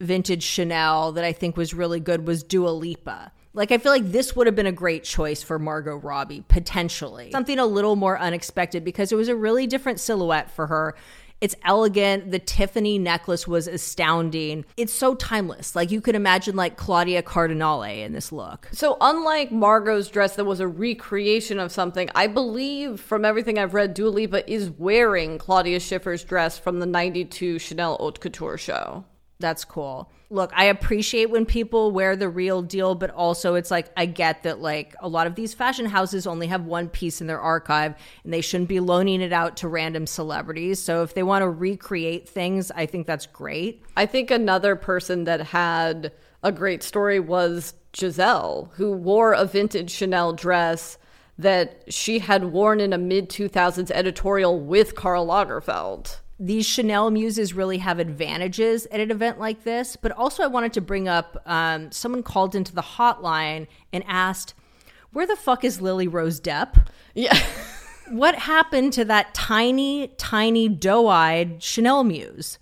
vintage Chanel that I think was really good was Dua Lipa. Like I feel like this would have been a great choice for Margot Robbie potentially. Something a little more unexpected because it was a really different silhouette for her. It's elegant. The Tiffany necklace was astounding. It's so timeless. Like you could imagine like Claudia Cardinale in this look. So, unlike Margot's dress that was a recreation of something, I believe from everything I've read, Dua Lipa is wearing Claudia Schiffer's dress from the 92 Chanel Haute Couture show. That's cool. Look, I appreciate when people wear the real deal, but also it's like I get that like a lot of these fashion houses only have one piece in their archive and they shouldn't be loaning it out to random celebrities. So if they want to recreate things, I think that's great. I think another person that had a great story was Gisele, who wore a vintage Chanel dress that she had worn in a mid 2000s editorial with Karl Lagerfeld. These Chanel muses really have advantages at an event like this. But also, I wanted to bring up um, someone called into the hotline and asked, Where the fuck is Lily Rose Depp? Yeah. What happened to that tiny, tiny, doe eyed Chanel muse?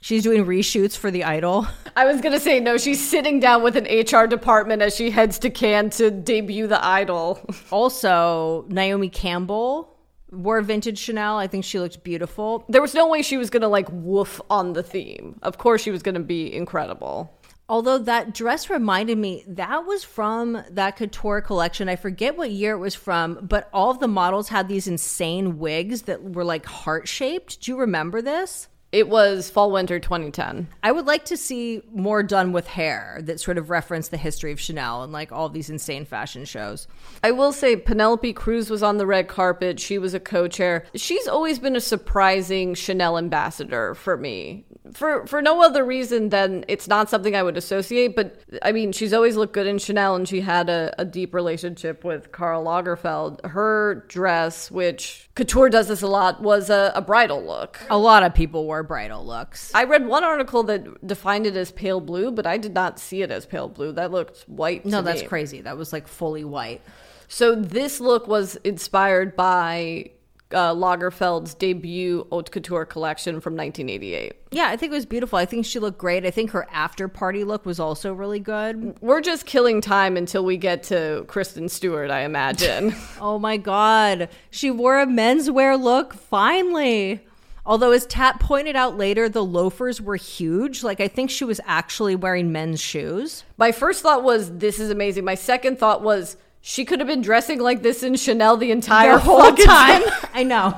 She's doing reshoots for the idol. I was going to say, no, she's sitting down with an HR department as she heads to Cannes to debut the idol. Also, Naomi Campbell wore vintage Chanel. I think she looked beautiful. There was no way she was going to like woof on the theme. Of course, she was going to be incredible. Although that dress reminded me, that was from that couture collection. I forget what year it was from, but all of the models had these insane wigs that were like heart shaped. Do you remember this? It was fall winter 2010. I would like to see more done with hair that sort of reference the history of Chanel and like all these insane fashion shows. I will say Penelope Cruz was on the red carpet. She was a co-chair. She's always been a surprising Chanel ambassador for me. For for no other reason than it's not something I would associate, but I mean, she's always looked good in Chanel and she had a, a deep relationship with Karl Lagerfeld. Her dress, which couture does this a lot, was a, a bridal look. A lot of people wore bridal looks. I read one article that defined it as pale blue, but I did not see it as pale blue. That looked white. No, that's me. crazy. That was like fully white. So this look was inspired by uh, Lagerfeld's debut haute couture collection from 1988. Yeah, I think it was beautiful. I think she looked great. I think her after party look was also really good. We're just killing time until we get to Kristen Stewart, I imagine. Oh my god. She wore a menswear look finally. Although as Tat pointed out later, the loafers were huge. Like I think she was actually wearing men's shoes. My first thought was, this is amazing. My second thought was, she could have been dressing like this in Chanel the entire the whole time. I know.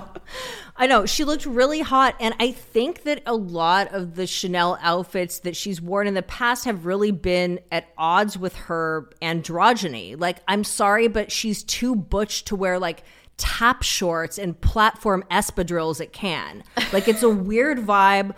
I know. She looked really hot. And I think that a lot of the Chanel outfits that she's worn in the past have really been at odds with her androgyny. Like, I'm sorry, but she's too butch to wear like tap shorts and platform espadrilles at Cannes. Like, it's a weird vibe.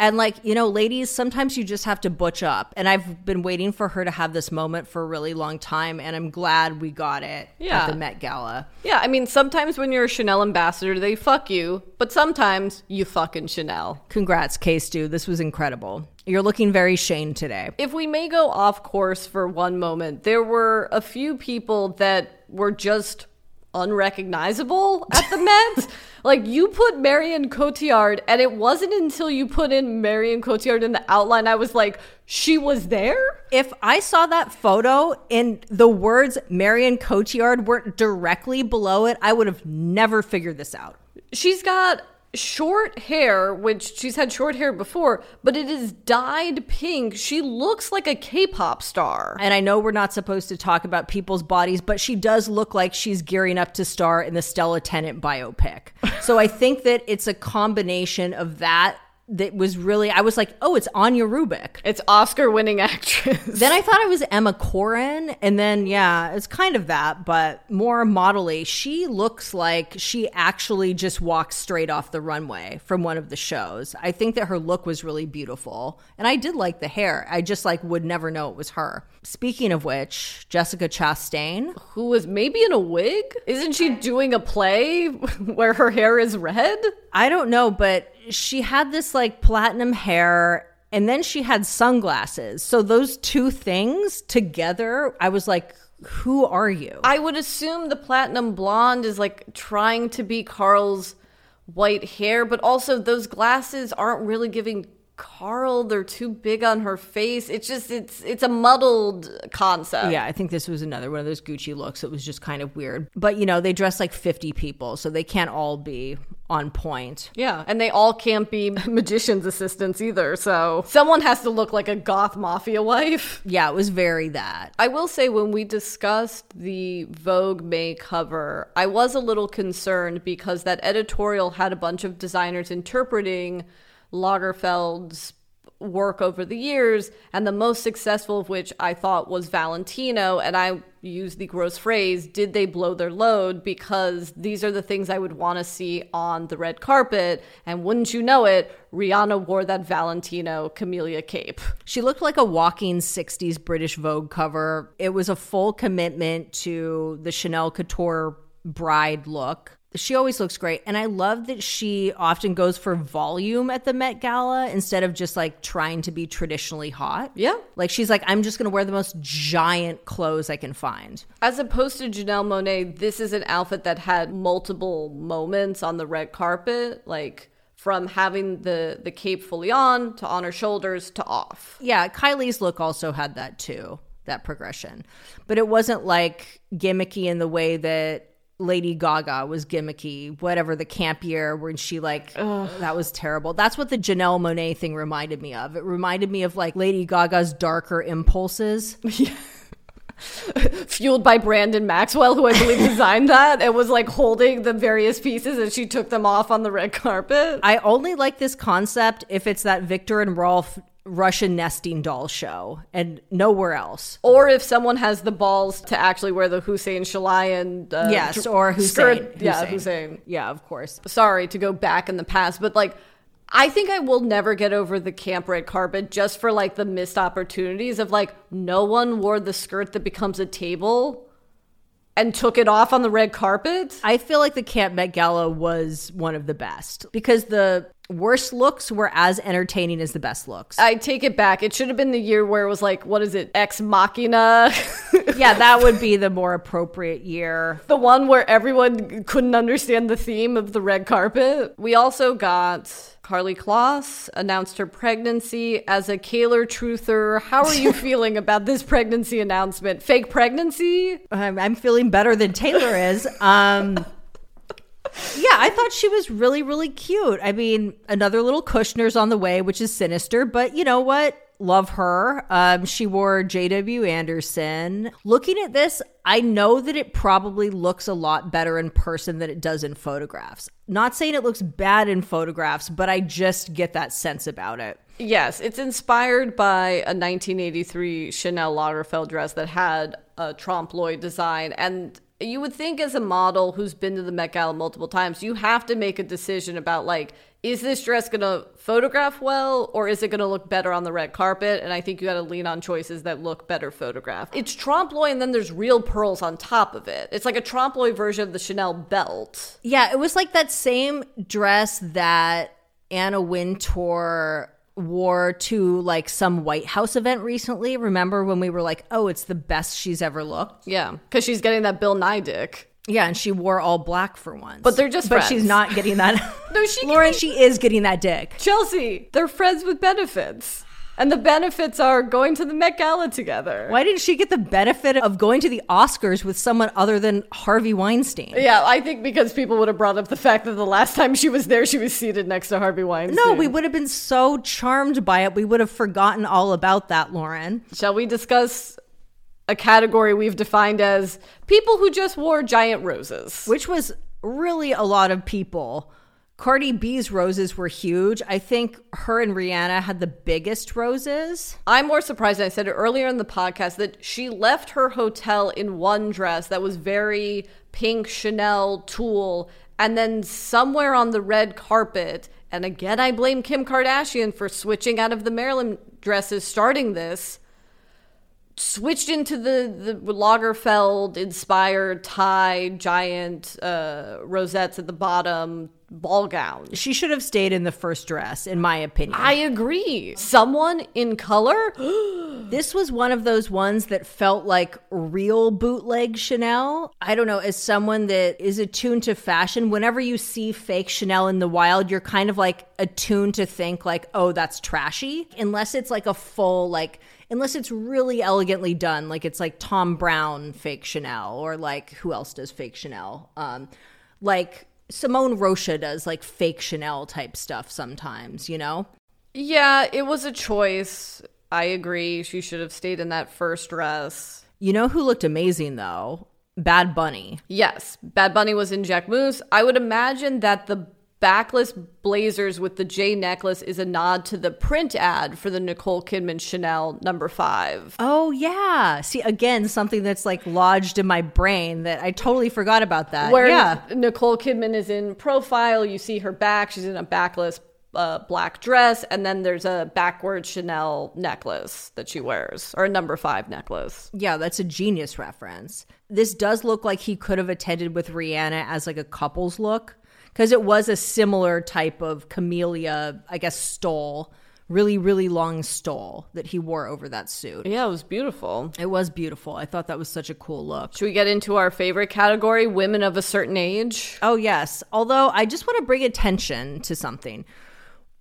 And like, you know, ladies, sometimes you just have to butch up. And I've been waiting for her to have this moment for a really long time. And I'm glad we got it Yeah. at the Met Gala. Yeah, I mean, sometimes when you're a Chanel ambassador, they fuck you, but sometimes you fucking Chanel. Congrats, K Stu. This was incredible. You're looking very Shane today. If we may go off course for one moment, there were a few people that were just unrecognizable at the Met. like you put Marion Cotillard, and it wasn't until you put in Marion Cotillard in the outline I was like, she was there. If I saw that photo and the words Marion Cotillard weren't directly below it, I would have never figured this out. She's got short hair, which she's had short hair before, but it is dyed pink. She looks like a K-pop star. And I know we're not supposed to talk about people's bodies, but she does look like she's gearing up to star in the Stella Tennant biopic. so I think that it's a combination of that that was really, I was like, oh, it's Anja Rubik. It's Oscar-winning actress. Then I thought it was Emma Corrin, and then yeah, it's kind of that, but more modelly. She looks like she actually just walked straight off the runway from one of the shows. I think that her look was really beautiful, and I did like the hair. I just like would never know it was her. Speaking of which, Jessica Chastain, who was maybe in a wig? Isn't she doing a play where her hair is red? I don't know, but she had this like platinum hair. And then she had sunglasses. So those two things together, I was like, who are you? I would assume the platinum blonde is like trying to be Karl's white hair, but also those glasses aren't really giving Karl. They're too big on her face. It's just it's it's a muddled concept. Yeah, I think this was another one of those Gucci looks. It was just kind of weird. But you know, they dress like 50 people, so they can't all be on point. Yeah, and they all can't be magician's assistants either. So someone has to look like a goth mafia wife. Yeah, it was very that. I will say when we discussed the Vogue May cover, I was a little concerned because that editorial had a bunch of designers interpreting Lagerfeld's work over the years, and the most successful of which I thought was Valentino. And I use the gross phrase, did they blow their load? Because these are the things I would want to see on the red carpet. And wouldn't you know it, Rihanna wore that Valentino Camellia cape. She looked like a walking 60s British Vogue cover. It was a full commitment to the Chanel Couture bride look. She always looks great. And I love that she often goes for volume at the Met Gala instead of just like trying to be traditionally hot. Yeah. Like she's like, I'm just going to wear the most giant clothes I can find. As opposed to Janelle Monáe, this is an outfit that had multiple moments on the red carpet, like from having the the cape fully on to on her shoulders to off. Yeah, Kylie's look also had that too, that progression. But it wasn't like gimmicky in the way that Lady Gaga was gimmicky, whatever the camp year when she like that was terrible. That's what the Janelle Monáe thing reminded me of. It reminded me of like Lady Gaga's darker impulses. Fueled by Brandon Maxwell, who I believe designed that, and was like holding the various pieces and she took them off on the red carpet. I only like this concept if it's that Viktor and Rolf Russian nesting doll show and nowhere else. Or if someone has the balls to actually wear the Hussein Chalayan uh, yes, or Hussein. skirt. Yeah, Hussein. Hussein. Yeah, of course. sorry to go back in the past, but like I think I will never get over the camp red carpet just for like the missed opportunities of like no one wore the skirt that becomes a table and took it off on the red carpet. I feel like the Camp Met Gala was one of the best because the worst looks were as entertaining as the best looks. I take it back. It should have been the year where it was like, what is it, Ex Machina? yeah, that would be the more appropriate year. the one where everyone couldn't understand the theme of the red carpet. We also got Karlie Kloss announced her pregnancy as a Kaylor truther. How are you feeling about this pregnancy announcement? Fake pregnancy? I'm, I'm feeling better than Taylor is. Um, yeah, I thought she was really, really cute. I mean, another little Kushner's on the way, which is sinister, but you know what? Love her. Um, she wore J.W. Anderson. Looking at this, I know that it probably looks a lot better in person than it does in photographs. Not saying it looks bad in photographs, but I just get that sense about it. Yes, it's inspired by a 1983 Chanel Lagerfeld dress that had a trompe l'oeil design. And you would think as a model who's been to the Met Gala multiple times, you have to make a decision about like, is this dress going to photograph well or is it going to look better on the red carpet? And I think you got to lean on choices that look better photographed. It's trompe l'oeil and then there's real pearls on top of it. It's like a trompe l'oeil version of the Chanel belt. Yeah, it was like that same dress that Anna Wintour wore to like some White House event recently. Remember when we were like, oh, it's the best she's ever looked? Yeah, because she's getting that Bill Nighy dick. Yeah, and she wore all black for once. But they're just But friends. she's not getting that. No, she Lauren, she is getting that dick. Chelsea, they're friends with benefits. And the benefits are going to the Met Gala together. Why didn't she get the benefit of going to the Oscars with someone other than Harvey Weinstein? Yeah, I think because people would have brought up the fact that the last time she was there, she was seated next to Harvey Weinstein. No, we would have been so charmed by it. We would have forgotten all about that, Lauren. Shall we discuss a category we've defined as people who just wore giant roses? Which was really a lot of people. Cardi B's roses were huge. I think her and Rihanna had the biggest roses. I'm more surprised. I said it earlier in the podcast that she left her hotel in one dress that was very pink Chanel tulle, and then somewhere on the red carpet. And again, I blame Kim Kardashian for switching out of the Marilyn dresses, starting this. Switched into the the Lagerfeld inspired tie, giant uh, rosettes at the bottom, ball gown. She should have stayed in the first dress, in my opinion. I agree. Someone in color This was one of those ones that felt like real bootleg Chanel. I don't know, as someone that is attuned to fashion, whenever you see fake Chanel in the wild, you're kind of like attuned to think like, "Oh, that's trashy." Unless it's like a full like unless it's really elegantly done, like it's like Thom Browne fake Chanel or like who else does fake Chanel? Um like Simone Rocha does like fake Chanel type stuff sometimes, you know? Yeah, it was a choice. I agree. She should have stayed in that first dress. You know who looked amazing though? Bad Bunny. Yes, Bad Bunny was in Jacquemus. I would imagine that the backless blazers with the J necklace is a nod to the print ad for the Nicole Kidman Chanel number five. Oh yeah. See again something that's like lodged in my brain that I totally forgot about that. Where yeah. Nicole Kidman is in profile, you see her back. She's in a backless uh, black dress, and then there's a backward Chanel necklace that she wears, or a number five necklace. Yeah, that's a genius reference. This does look like he could have attended with Rihanna as like a couple's look because it was a similar type of camellia, I guess, stole, really, really long stole that he wore over that suit. Yeah, it was beautiful. It was beautiful. I thought that was such a cool look. Should we get into our favorite category, women of a certain age? Oh, yes. Although I just want to bring attention to something.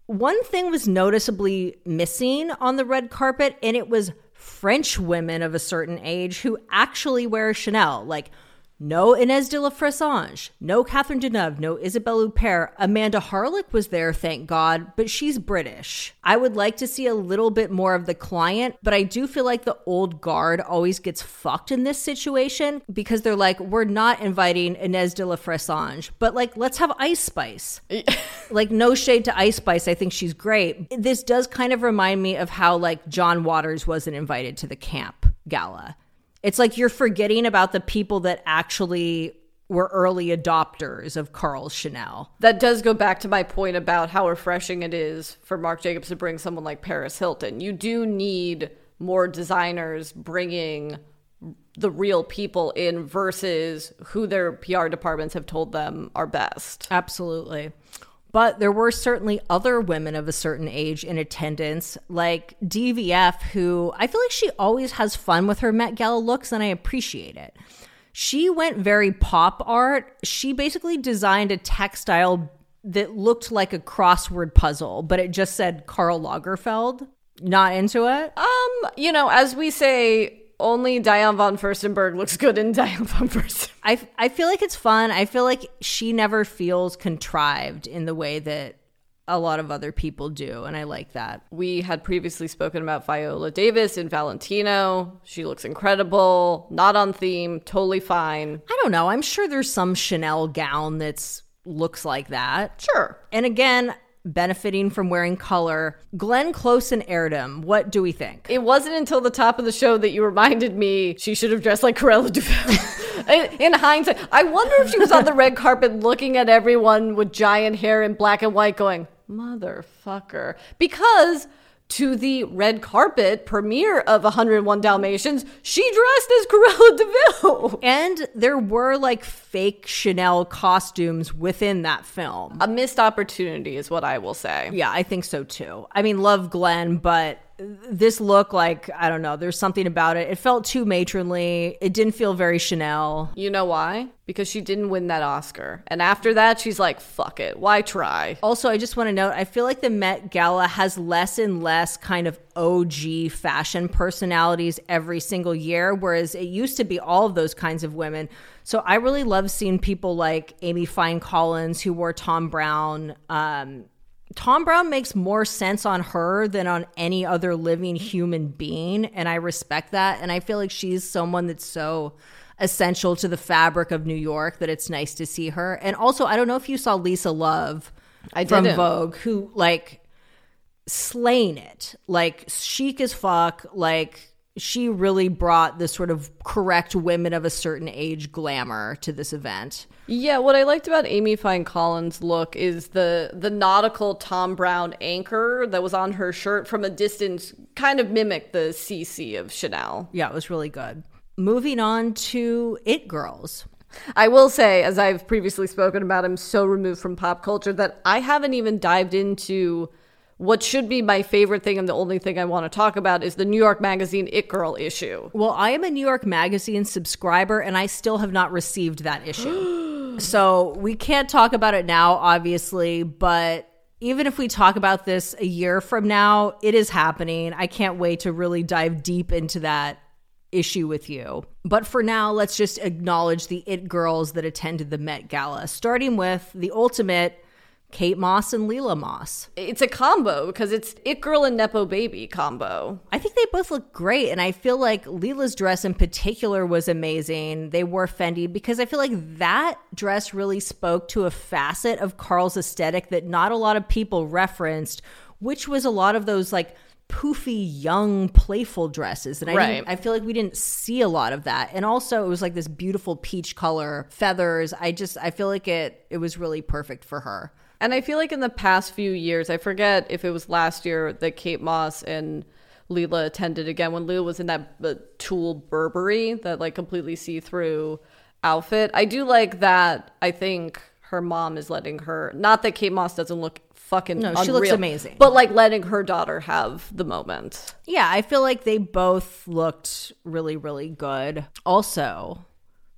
One thing was noticeably missing on the red carpet, and it was French women of a certain age who actually wear Chanel. Like, no Inès de la Fressange, no Catherine Deneuve, no Isabelle Huppert. Amanda Harlech was there, thank God, but she's British. I would like to see a little bit more of the client, but I do feel like the old guard always gets fucked in this situation because they're like, we're not inviting Inès de la Fressange, but like, let's have Ice Spice. like, no shade to Ice Spice. I think she's great. This does kind of remind me of how like John Waters wasn't invited to the camp gala. It's like you're forgetting about the people that actually were early adopters of Karl Chanel. That does go back to my point about how refreshing it is for Marc Jacobs to bring someone like Paris Hilton. You do need more designers bringing the real people in versus who their PR departments have told them are best. Absolutely. But there were certainly other women of a certain age in attendance, like DVF, who I feel like she always has fun with her Met Gala looks, and I appreciate it. She went very pop art. She basically designed a textile that looked like a crossword puzzle, but it just said Karl Lagerfeld. Not into it? Um, you know, as we say, only Diane von Furstenberg looks good in Diane von Furstenberg. I, I feel like it's fun. I feel like she never feels contrived in the way that a lot of other people do, and I like that. We had previously spoken about Viola Davis in Valentino. She looks incredible, not on theme, totally fine. I don't know. I'm sure there's some Chanel gown that's looks like that. Sure. And again, benefiting from wearing color. Glenn Close and Erdem, what do we think? It wasn't until the top of the show that you reminded me she should have dressed like Cruella De Vil. In, in hindsight, I wonder if she was on the red carpet looking at everyone with giant hair in black and white going, motherfucker. Because to the red carpet premiere of 101 Dalmatians, she dressed as Cruella De Vil. And there were like fake Chanel costumes within that film. A missed opportunity is what I will say. Yeah, I think so too. I mean, love Glenn, but this look like I don't know. There's something about it. It felt too matronly. It didn't feel very Chanel. You know why? Because she didn't win that Oscar. And after that, she's like, fuck it. Why try? Also, I just want to note, I feel like the Met Gala has less and less kind of OG fashion personalities every single year, whereas it used to be all of those kinds of women. So I really love seeing people like Amy Fine Collins, who wore Thom Browne. Um, Thom Browne makes more sense on her than on any other living human being. And I respect that. And I feel like she's someone that's so essential to the fabric of New York that it's nice to see her. And also, I don't know if you saw Lisa Love I from didn't. Vogue, who like slaying it, like chic as fuck, like she really brought the sort of correct women of a certain age glamour to this event. Yeah, what I liked about Amy Fine Collins' look is the the nautical Thom Browne anchor that was on her shirt from a distance kind of mimicked the CC of Chanel. Yeah, it was really good. Moving on to It Girls. I will say, as I've previously spoken about, I'm so removed from pop culture that I haven't even dived into what should be my favorite thing and the only thing I want to talk about is the New York Magazine It Girl issue. Well, I am a New York Magazine subscriber and I still have not received that issue. so we can't talk about it now, obviously, but even if we talk about this a year from now, it is happening. I can't wait to really dive deep into that issue with you. But for now, let's just acknowledge the It girls that attended the Met Gala, starting with the ultimate Kate Moss and Lila Moss. It's a combo because it's It Girl and Nepo Baby combo. I think they both look great. And I feel like Lila's dress in particular was amazing. They wore Fendi because I feel like that dress really spoke to a facet of Karl's aesthetic that not a lot of people referenced, which was a lot of those like poofy, young, playful dresses. And I, Right. I feel like we didn't see a lot of that. And also, it was like this beautiful peach color, feathers. I just, I feel like it, it was really perfect for her. And I feel like in the past few years, I forget if it was last year that Kate Moss and Lila attended again when Lila was in that uh, tulle Burberry, that like completely see through outfit. I do like that. I think her mom is letting her, not that Kate Moss doesn't look fucking No, she looks amazing. but like letting her daughter have the moment. Yeah, I feel like they both looked really, really good. Also,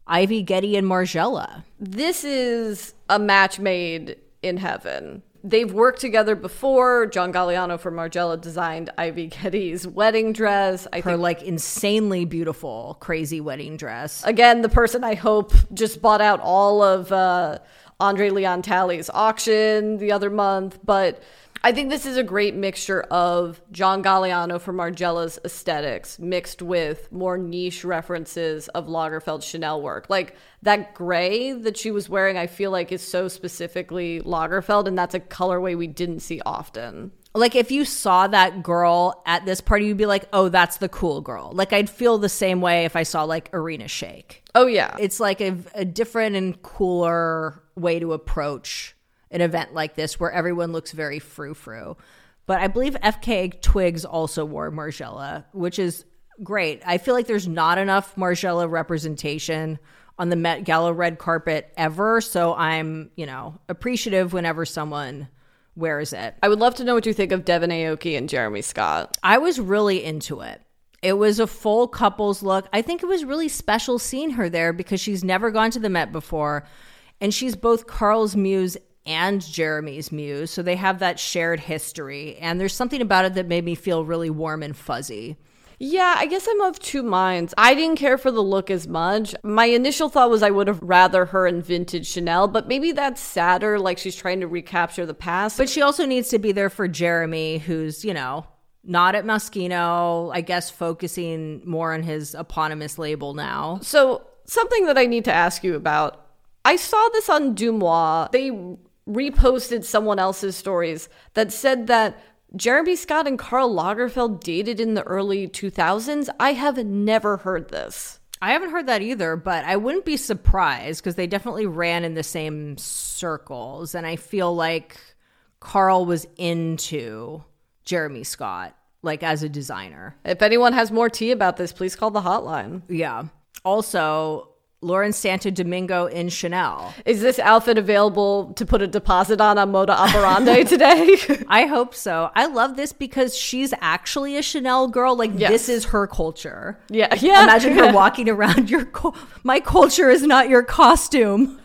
Ivy Getty and Margiela. this is a match made in heaven. They've worked together before. John Galliano from Margiela designed Ivy Getty's wedding dress. I Her think like insanely beautiful, crazy wedding dress. again the person I hope just bought out all of uh, Andre Leon Talley's auction the other month, but I think this is a great mixture of John Galliano from Margiela's aesthetics mixed with more niche references of Lagerfeld Chanel work. Like that gray that she was wearing, I feel like is so specifically Lagerfeld, and that's a colorway we didn't see often. Like if you saw that girl at this party, you'd be like, "Oh, that's the cool girl." Like I'd feel the same way if I saw like Irina Shayk. Oh yeah, It's like a, a different and cooler way to approach an event like this, where everyone looks very frou frou. But I believe FKA Twigs also wore Margiela, which is great. I feel like there's not enough Margiela representation on the Met Gala red carpet ever, so I'm you know appreciative whenever someone wears it. I would love to know what you think of Devon Aoki and Jeremy Scott. I was really into it. It was a full couples look. I think it was really special seeing her there because she's never gone to the Met before. And she's both Karl's muse and Jeremy's muse. So they have that shared history. And there's something about it that made me feel really warm and fuzzy. Yeah, I guess I'm of two minds. I didn't care for the look as much. My initial thought was I would have rather her in vintage Chanel, but maybe that's sadder, like she's trying to recapture the past. But she also needs to be there for Jeremy, who's, you know, not at Moschino, I guess focusing more on his eponymous label now. so, something that I need to ask you about. I saw this on DeuxMoi. They reposted someone else's stories that said that Jeremy Scott and Karl Lagerfeld dated in the early 2000s. I have never heard this. I haven't heard that either, but I wouldn't be surprised because they definitely ran in the same circles. And I feel like Karl was into Jeremy Scott, like as a designer. If anyone has more tea about this, please call the hotline. Yeah. Also, Lauren Santo Domingo in Chanel. Is this outfit available to put a deposit on on Moda Operandi today? I hope so. I love this because she's actually a Chanel girl. Like Yes. this is her culture. yeah, yeah. Imagine her walking around your co- my culture is not your costume.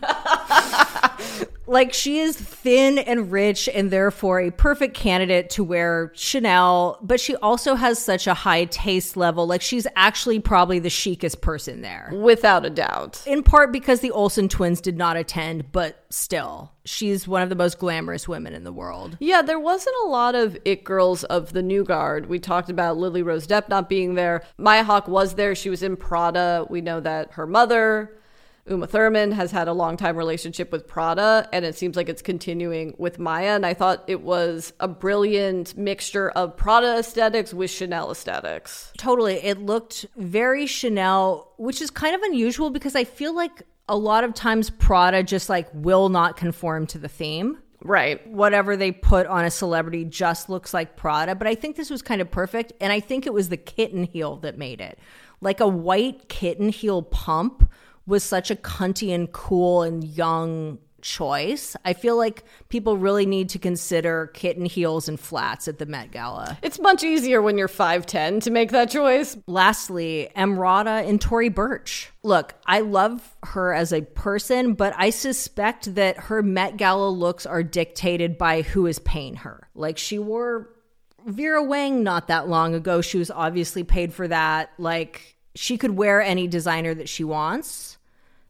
Like she is thin and rich and therefore a perfect candidate to wear Chanel, but she also has such a high taste level. Like she's actually probably the chicest person there. Without a doubt. In part because the Olsen twins did not attend, but still, she's one of the most glamorous women in the world. Yeah, there wasn't a lot of it girls of the new guard. We talked about Lily Rose Depp not being there. Maya Hawke was there. She was in Prada. We know that her mother, Uma Thurman, has had a long time relationship with Prada, and it seems like it's continuing with Maya. And I thought it was a brilliant mixture of Prada aesthetics with Chanel aesthetics. Totally. It looked very Chanel, which is kind of unusual because I feel like a lot of times Prada just like will not conform to the theme. Right. Whatever they put on a celebrity just looks like Prada, but I think this was kind of perfect. And I think it was the kitten heel that made it. Like a white kitten heel pump was such a cunty and cool and young choice. I feel like people really need to consider kitten heels and flats at the Met Gala. It's much easier when you're 5'10 to make that choice. Lastly, Emrata and Tory Burch. Look, I love her as a person, but I suspect that her Met Gala looks are dictated by who is paying her. Like she wore Vera Wang not that long ago. She was obviously paid for that. Like she could wear any designer that she wants.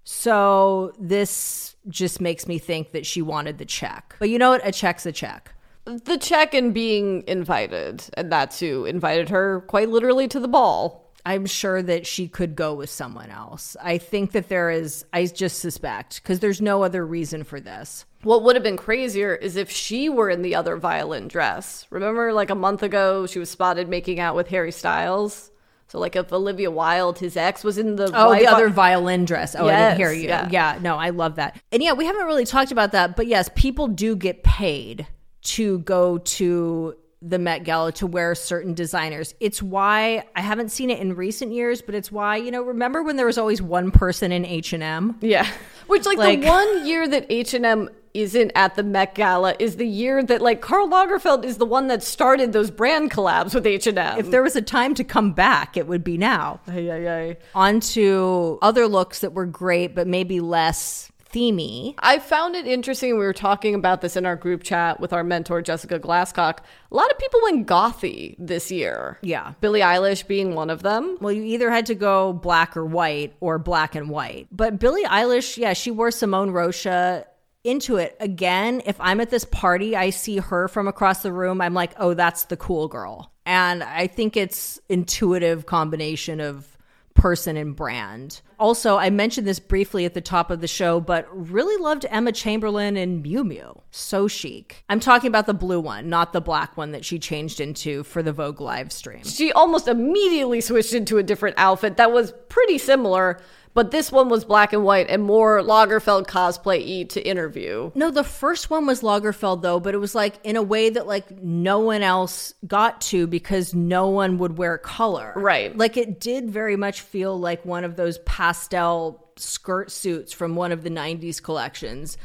So this just makes me think that she wanted the check. But you know what? A check's a check. The check and being invited, and that's who invited her quite literally to the ball. I'm sure that she could go with someone else. I think that there is, I just suspect, because there's no other reason for this. What would have been crazier is if she were in the other violin dress. Remember, like a month ago, she was spotted making out with Harry Styles? So, like, if Olivia Wilde, his ex, was in the Oh, the vi- other violin dress. Oh, I didn't hear you. yeah. Yeah. no, I love that. And yeah, we haven't really talked about that, but yes, people do get paid to go to the Met Gala to wear certain designers. It's why I haven't seen it in recent years, but it's why, you know, remember when there was always one person in H&M? Yeah. Which, like, Like- the one year that H&M isn't at the Met Gala is the year that, like, Karl Lagerfeld is the one that started those brand collabs with H&M. If there was a time to come back, it would be now. Ay, ay, ay. On to other looks that were great, but maybe less themey. I found it interesting. We were talking about this in our group chat with our mentor, Jessica Glasscock. A lot of people went gothy this year. Yeah. Billie Eilish being one of them. Well, you either had to go black or white or black and white. But Billie Eilish, yeah, she wore Simone Rocha into it. Again, if I'm at this party, I see her from across the room, I'm like, oh, that's the cool girl. And I think it's intuitive combination of person and brand. Also, I mentioned this briefly at the top of the show, but really loved Emma Chamberlain and Miu Miu. So chic. I'm talking about the blue one, not the black one that she changed into for the Vogue live stream. She almost immediately switched into a different outfit that was pretty similar, but this one was black and white and more Lagerfeld cosplay y to interview. No, the first one was Lagerfeld though, but it was like in a way that like no one else got to because no one would wear color. Right. Like it did very much feel like one of those pastel skirt suits from one of the 90s collections.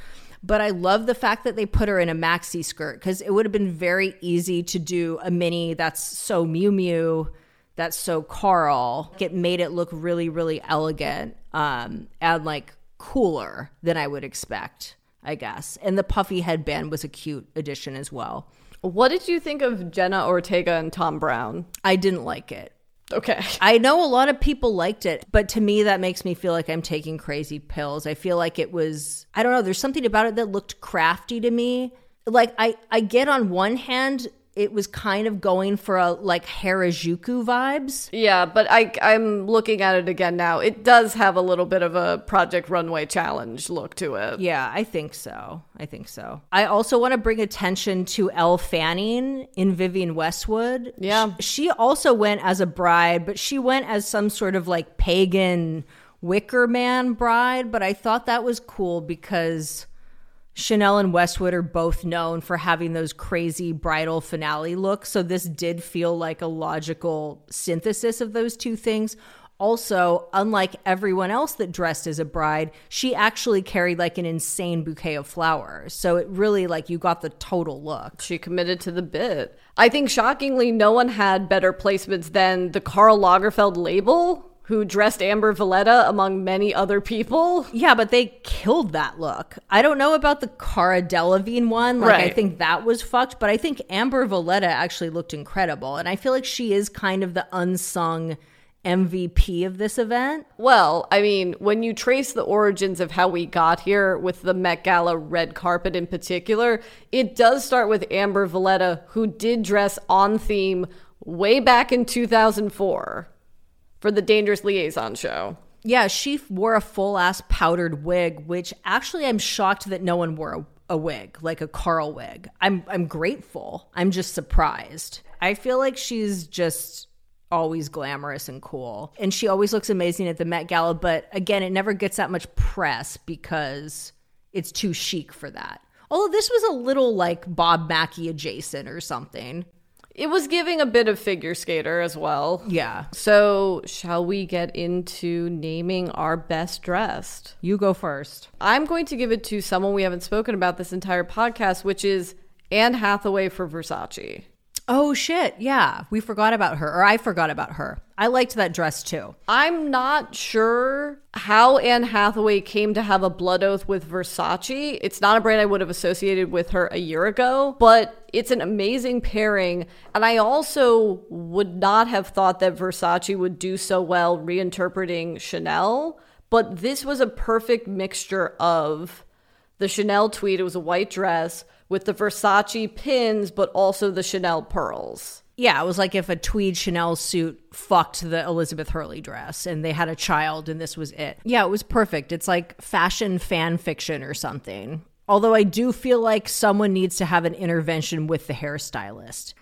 But I love the fact that they put her in a maxi skirt because it would have been very easy to do a mini that's so Miu Miu, that's so Karl. It made it look really, really elegant um, and like cooler than I would expect, I guess. And the puffy headband was a cute addition as well. What did you think of Jenna Ortega and Thom Browne? I didn't like it. Okay. I know a lot of people liked it, but to me, that makes me feel like I'm taking crazy pills. I feel like it was, I don't know, there's something about it that looked crafty to me. Like, I, I get on one hand it was kind of going for a like Harajuku vibes. Yeah, but I I'm looking at it again now. It does have a little bit of a Project Runway challenge look to it. Yeah, I think so. I think so. I also want to bring attention to Elle Fanning in Vivienne Westwood. Yeah. Sh- She also went as a bride, but she went as some sort of like pagan Wicker Man bride. But I thought that was cool because Chanel and Westwood are both known for having those crazy bridal finale looks. So this did feel like a logical synthesis of those two things. Also, unlike everyone else that dressed as a bride, she actually carried like an insane bouquet of flowers. So it really like you got the total look. She committed to the bit. I think shockingly, no one had better placements than the Karl Lagerfeld label, who dressed Amber Valletta among many other people. Yeah, but they killed that look. I don't know about the Cara Delevingne one. Like, I think that was fucked, but I think Amber Valletta actually looked incredible. And I feel like she is kind of the unsung MVP of this event. Well, I mean, when you trace the origins of how we got here with the Met Gala red carpet in particular, it does start with Amber Valletta, who did dress on theme way back in 2004 for the Dangerous Liaison show. Yeah, she wore a full ass powdered wig, which actually I'm shocked that no one wore a, a wig, like a Karl wig. I'm I'm grateful. I'm just surprised. I feel like she's just always glamorous and cool. And she always looks amazing at the Met Gala, but again, it never gets that much press because it's too chic for that. Although this was a little like Bob Mackie adjacent or something. It was giving a bit of figure skater as well. Yeah. So, shall we get into naming our best dressed? You go first. I'm going to give it to someone we haven't spoken about this entire podcast, which is Anne Hathaway for Versace. Oh shit, yeah. We forgot about her, or I forgot about her. I liked that dress too. I'm not sure how Anne Hathaway came to have a blood oath with Versace. It's not a brand I would have associated with her a year ago, but it's an amazing pairing. And I also would not have thought that Versace would do so well reinterpreting Chanel, but this was a perfect mixture of the Chanel tweed, it was a white dress with the Versace pins, but also the Chanel pearls. Yeah, it was like if a tweed Chanel suit fucked the Elizabeth Hurley dress and they had a child and this was it. Yeah, it was perfect. It's like fashion fan fiction or something. Although I do feel like someone needs to have an intervention with the hairstylist.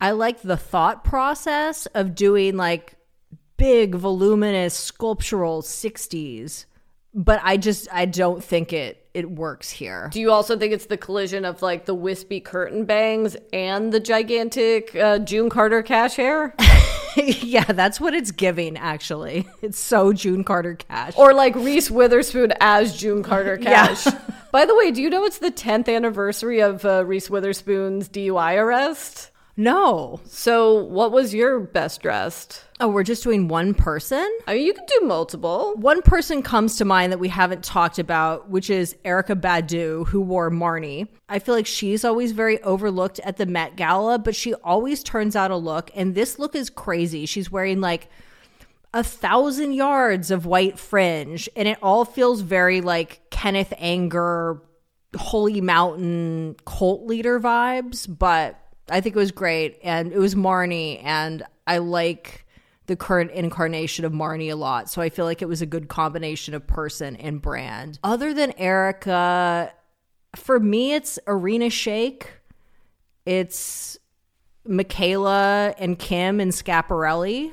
I like the thought process of doing like big, voluminous, sculptural 60s, but I just I don't think it it works here. Do you also think it's the collision of like the wispy curtain bangs and the gigantic uh, June Carter Cash hair? yeah, that's what it's giving actually. It's so June Carter Cash. or like Reese Witherspoon as June Carter Cash? By the way, do you know it's the 10th anniversary of uh, Reese Witherspoon's DUI arrest? No. So, what was your best dressed? Oh, we're just doing one person? I mean, you could do multiple. One person comes to mind that we haven't talked about, which is Erykah Badu, who wore Marni. I feel like she's always very overlooked at the Met Gala, but she always turns out a look. And this look is crazy. She's wearing like a thousand yards of white fringe, and it all feels very like Kenneth Anger, Holy Mountain cult leader vibes. But I think it was great, and it was Marni, and I like the current incarnation of Marni a lot. So I feel like it was a good combination of person and brand. Other than Erykah, for me, it's Irina Shayk. It's Michaela and Kim and Schiaparelli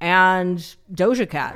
and Doja Cat.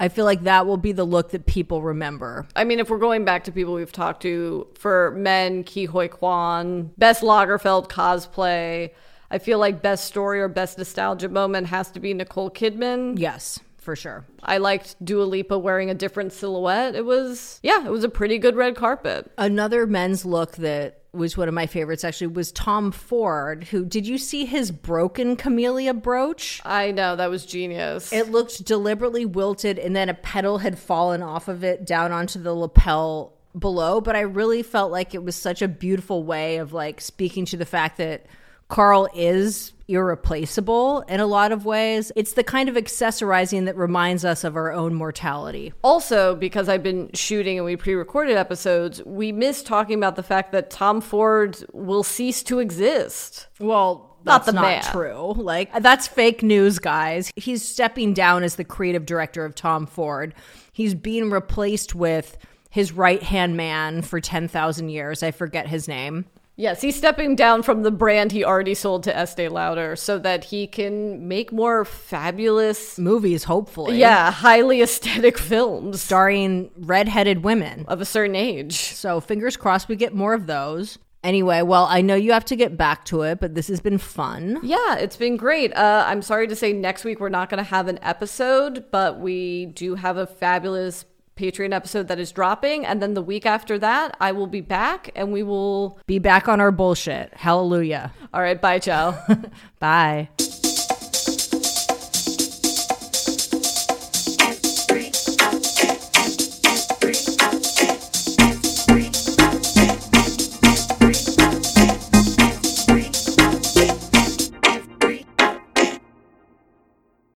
I feel like that will be the look that people remember. I mean, if we're going back to people we've talked to for men, Ke Huy Quan, best Lagerfeld cosplay. I feel like best story or best nostalgia moment has to be Nicole Kidman. Yes, for sure. I liked Dua Lipa wearing a different silhouette. It was, yeah, it was a pretty good red carpet. Another men's look that was one of my favorites actually was Tom Ford, who did you see his broken camellia brooch? I know, that was genius. It looked deliberately wilted and then a petal had fallen off of it down onto the lapel below, but I really felt like it was such a beautiful way of like speaking to the fact that Karl is irreplaceable in a lot of ways. It's the kind of accessorizing that reminds us of our own mortality. Also, because I've been shooting and we pre recorded episodes, we miss talking about the fact that Tom Ford will cease to exist. Well, Not that's the not man. true. Like that's fake news, guys. He's stepping down as the creative director of Tom Ford. He's being replaced with his right hand man for ten thousand years. I forget his name. Yes, he's stepping down from the brand he already sold to Estee Lauder so that he can make more fabulous, Movies, hopefully. yeah, highly aesthetic films starring redheaded women. of a certain age. So fingers crossed we get more of those. Anyway, well, I know you have to get back to it, but this has been fun. Yeah, it's been great. Uh, I'm sorry to say next week we're not going to have an episode, but we do have a fabulous Patreon episode that is dropping. And then the week after that, I will be back and we will. Be back on our bullshit. Hallelujah. All right, bye, ciao. Bye.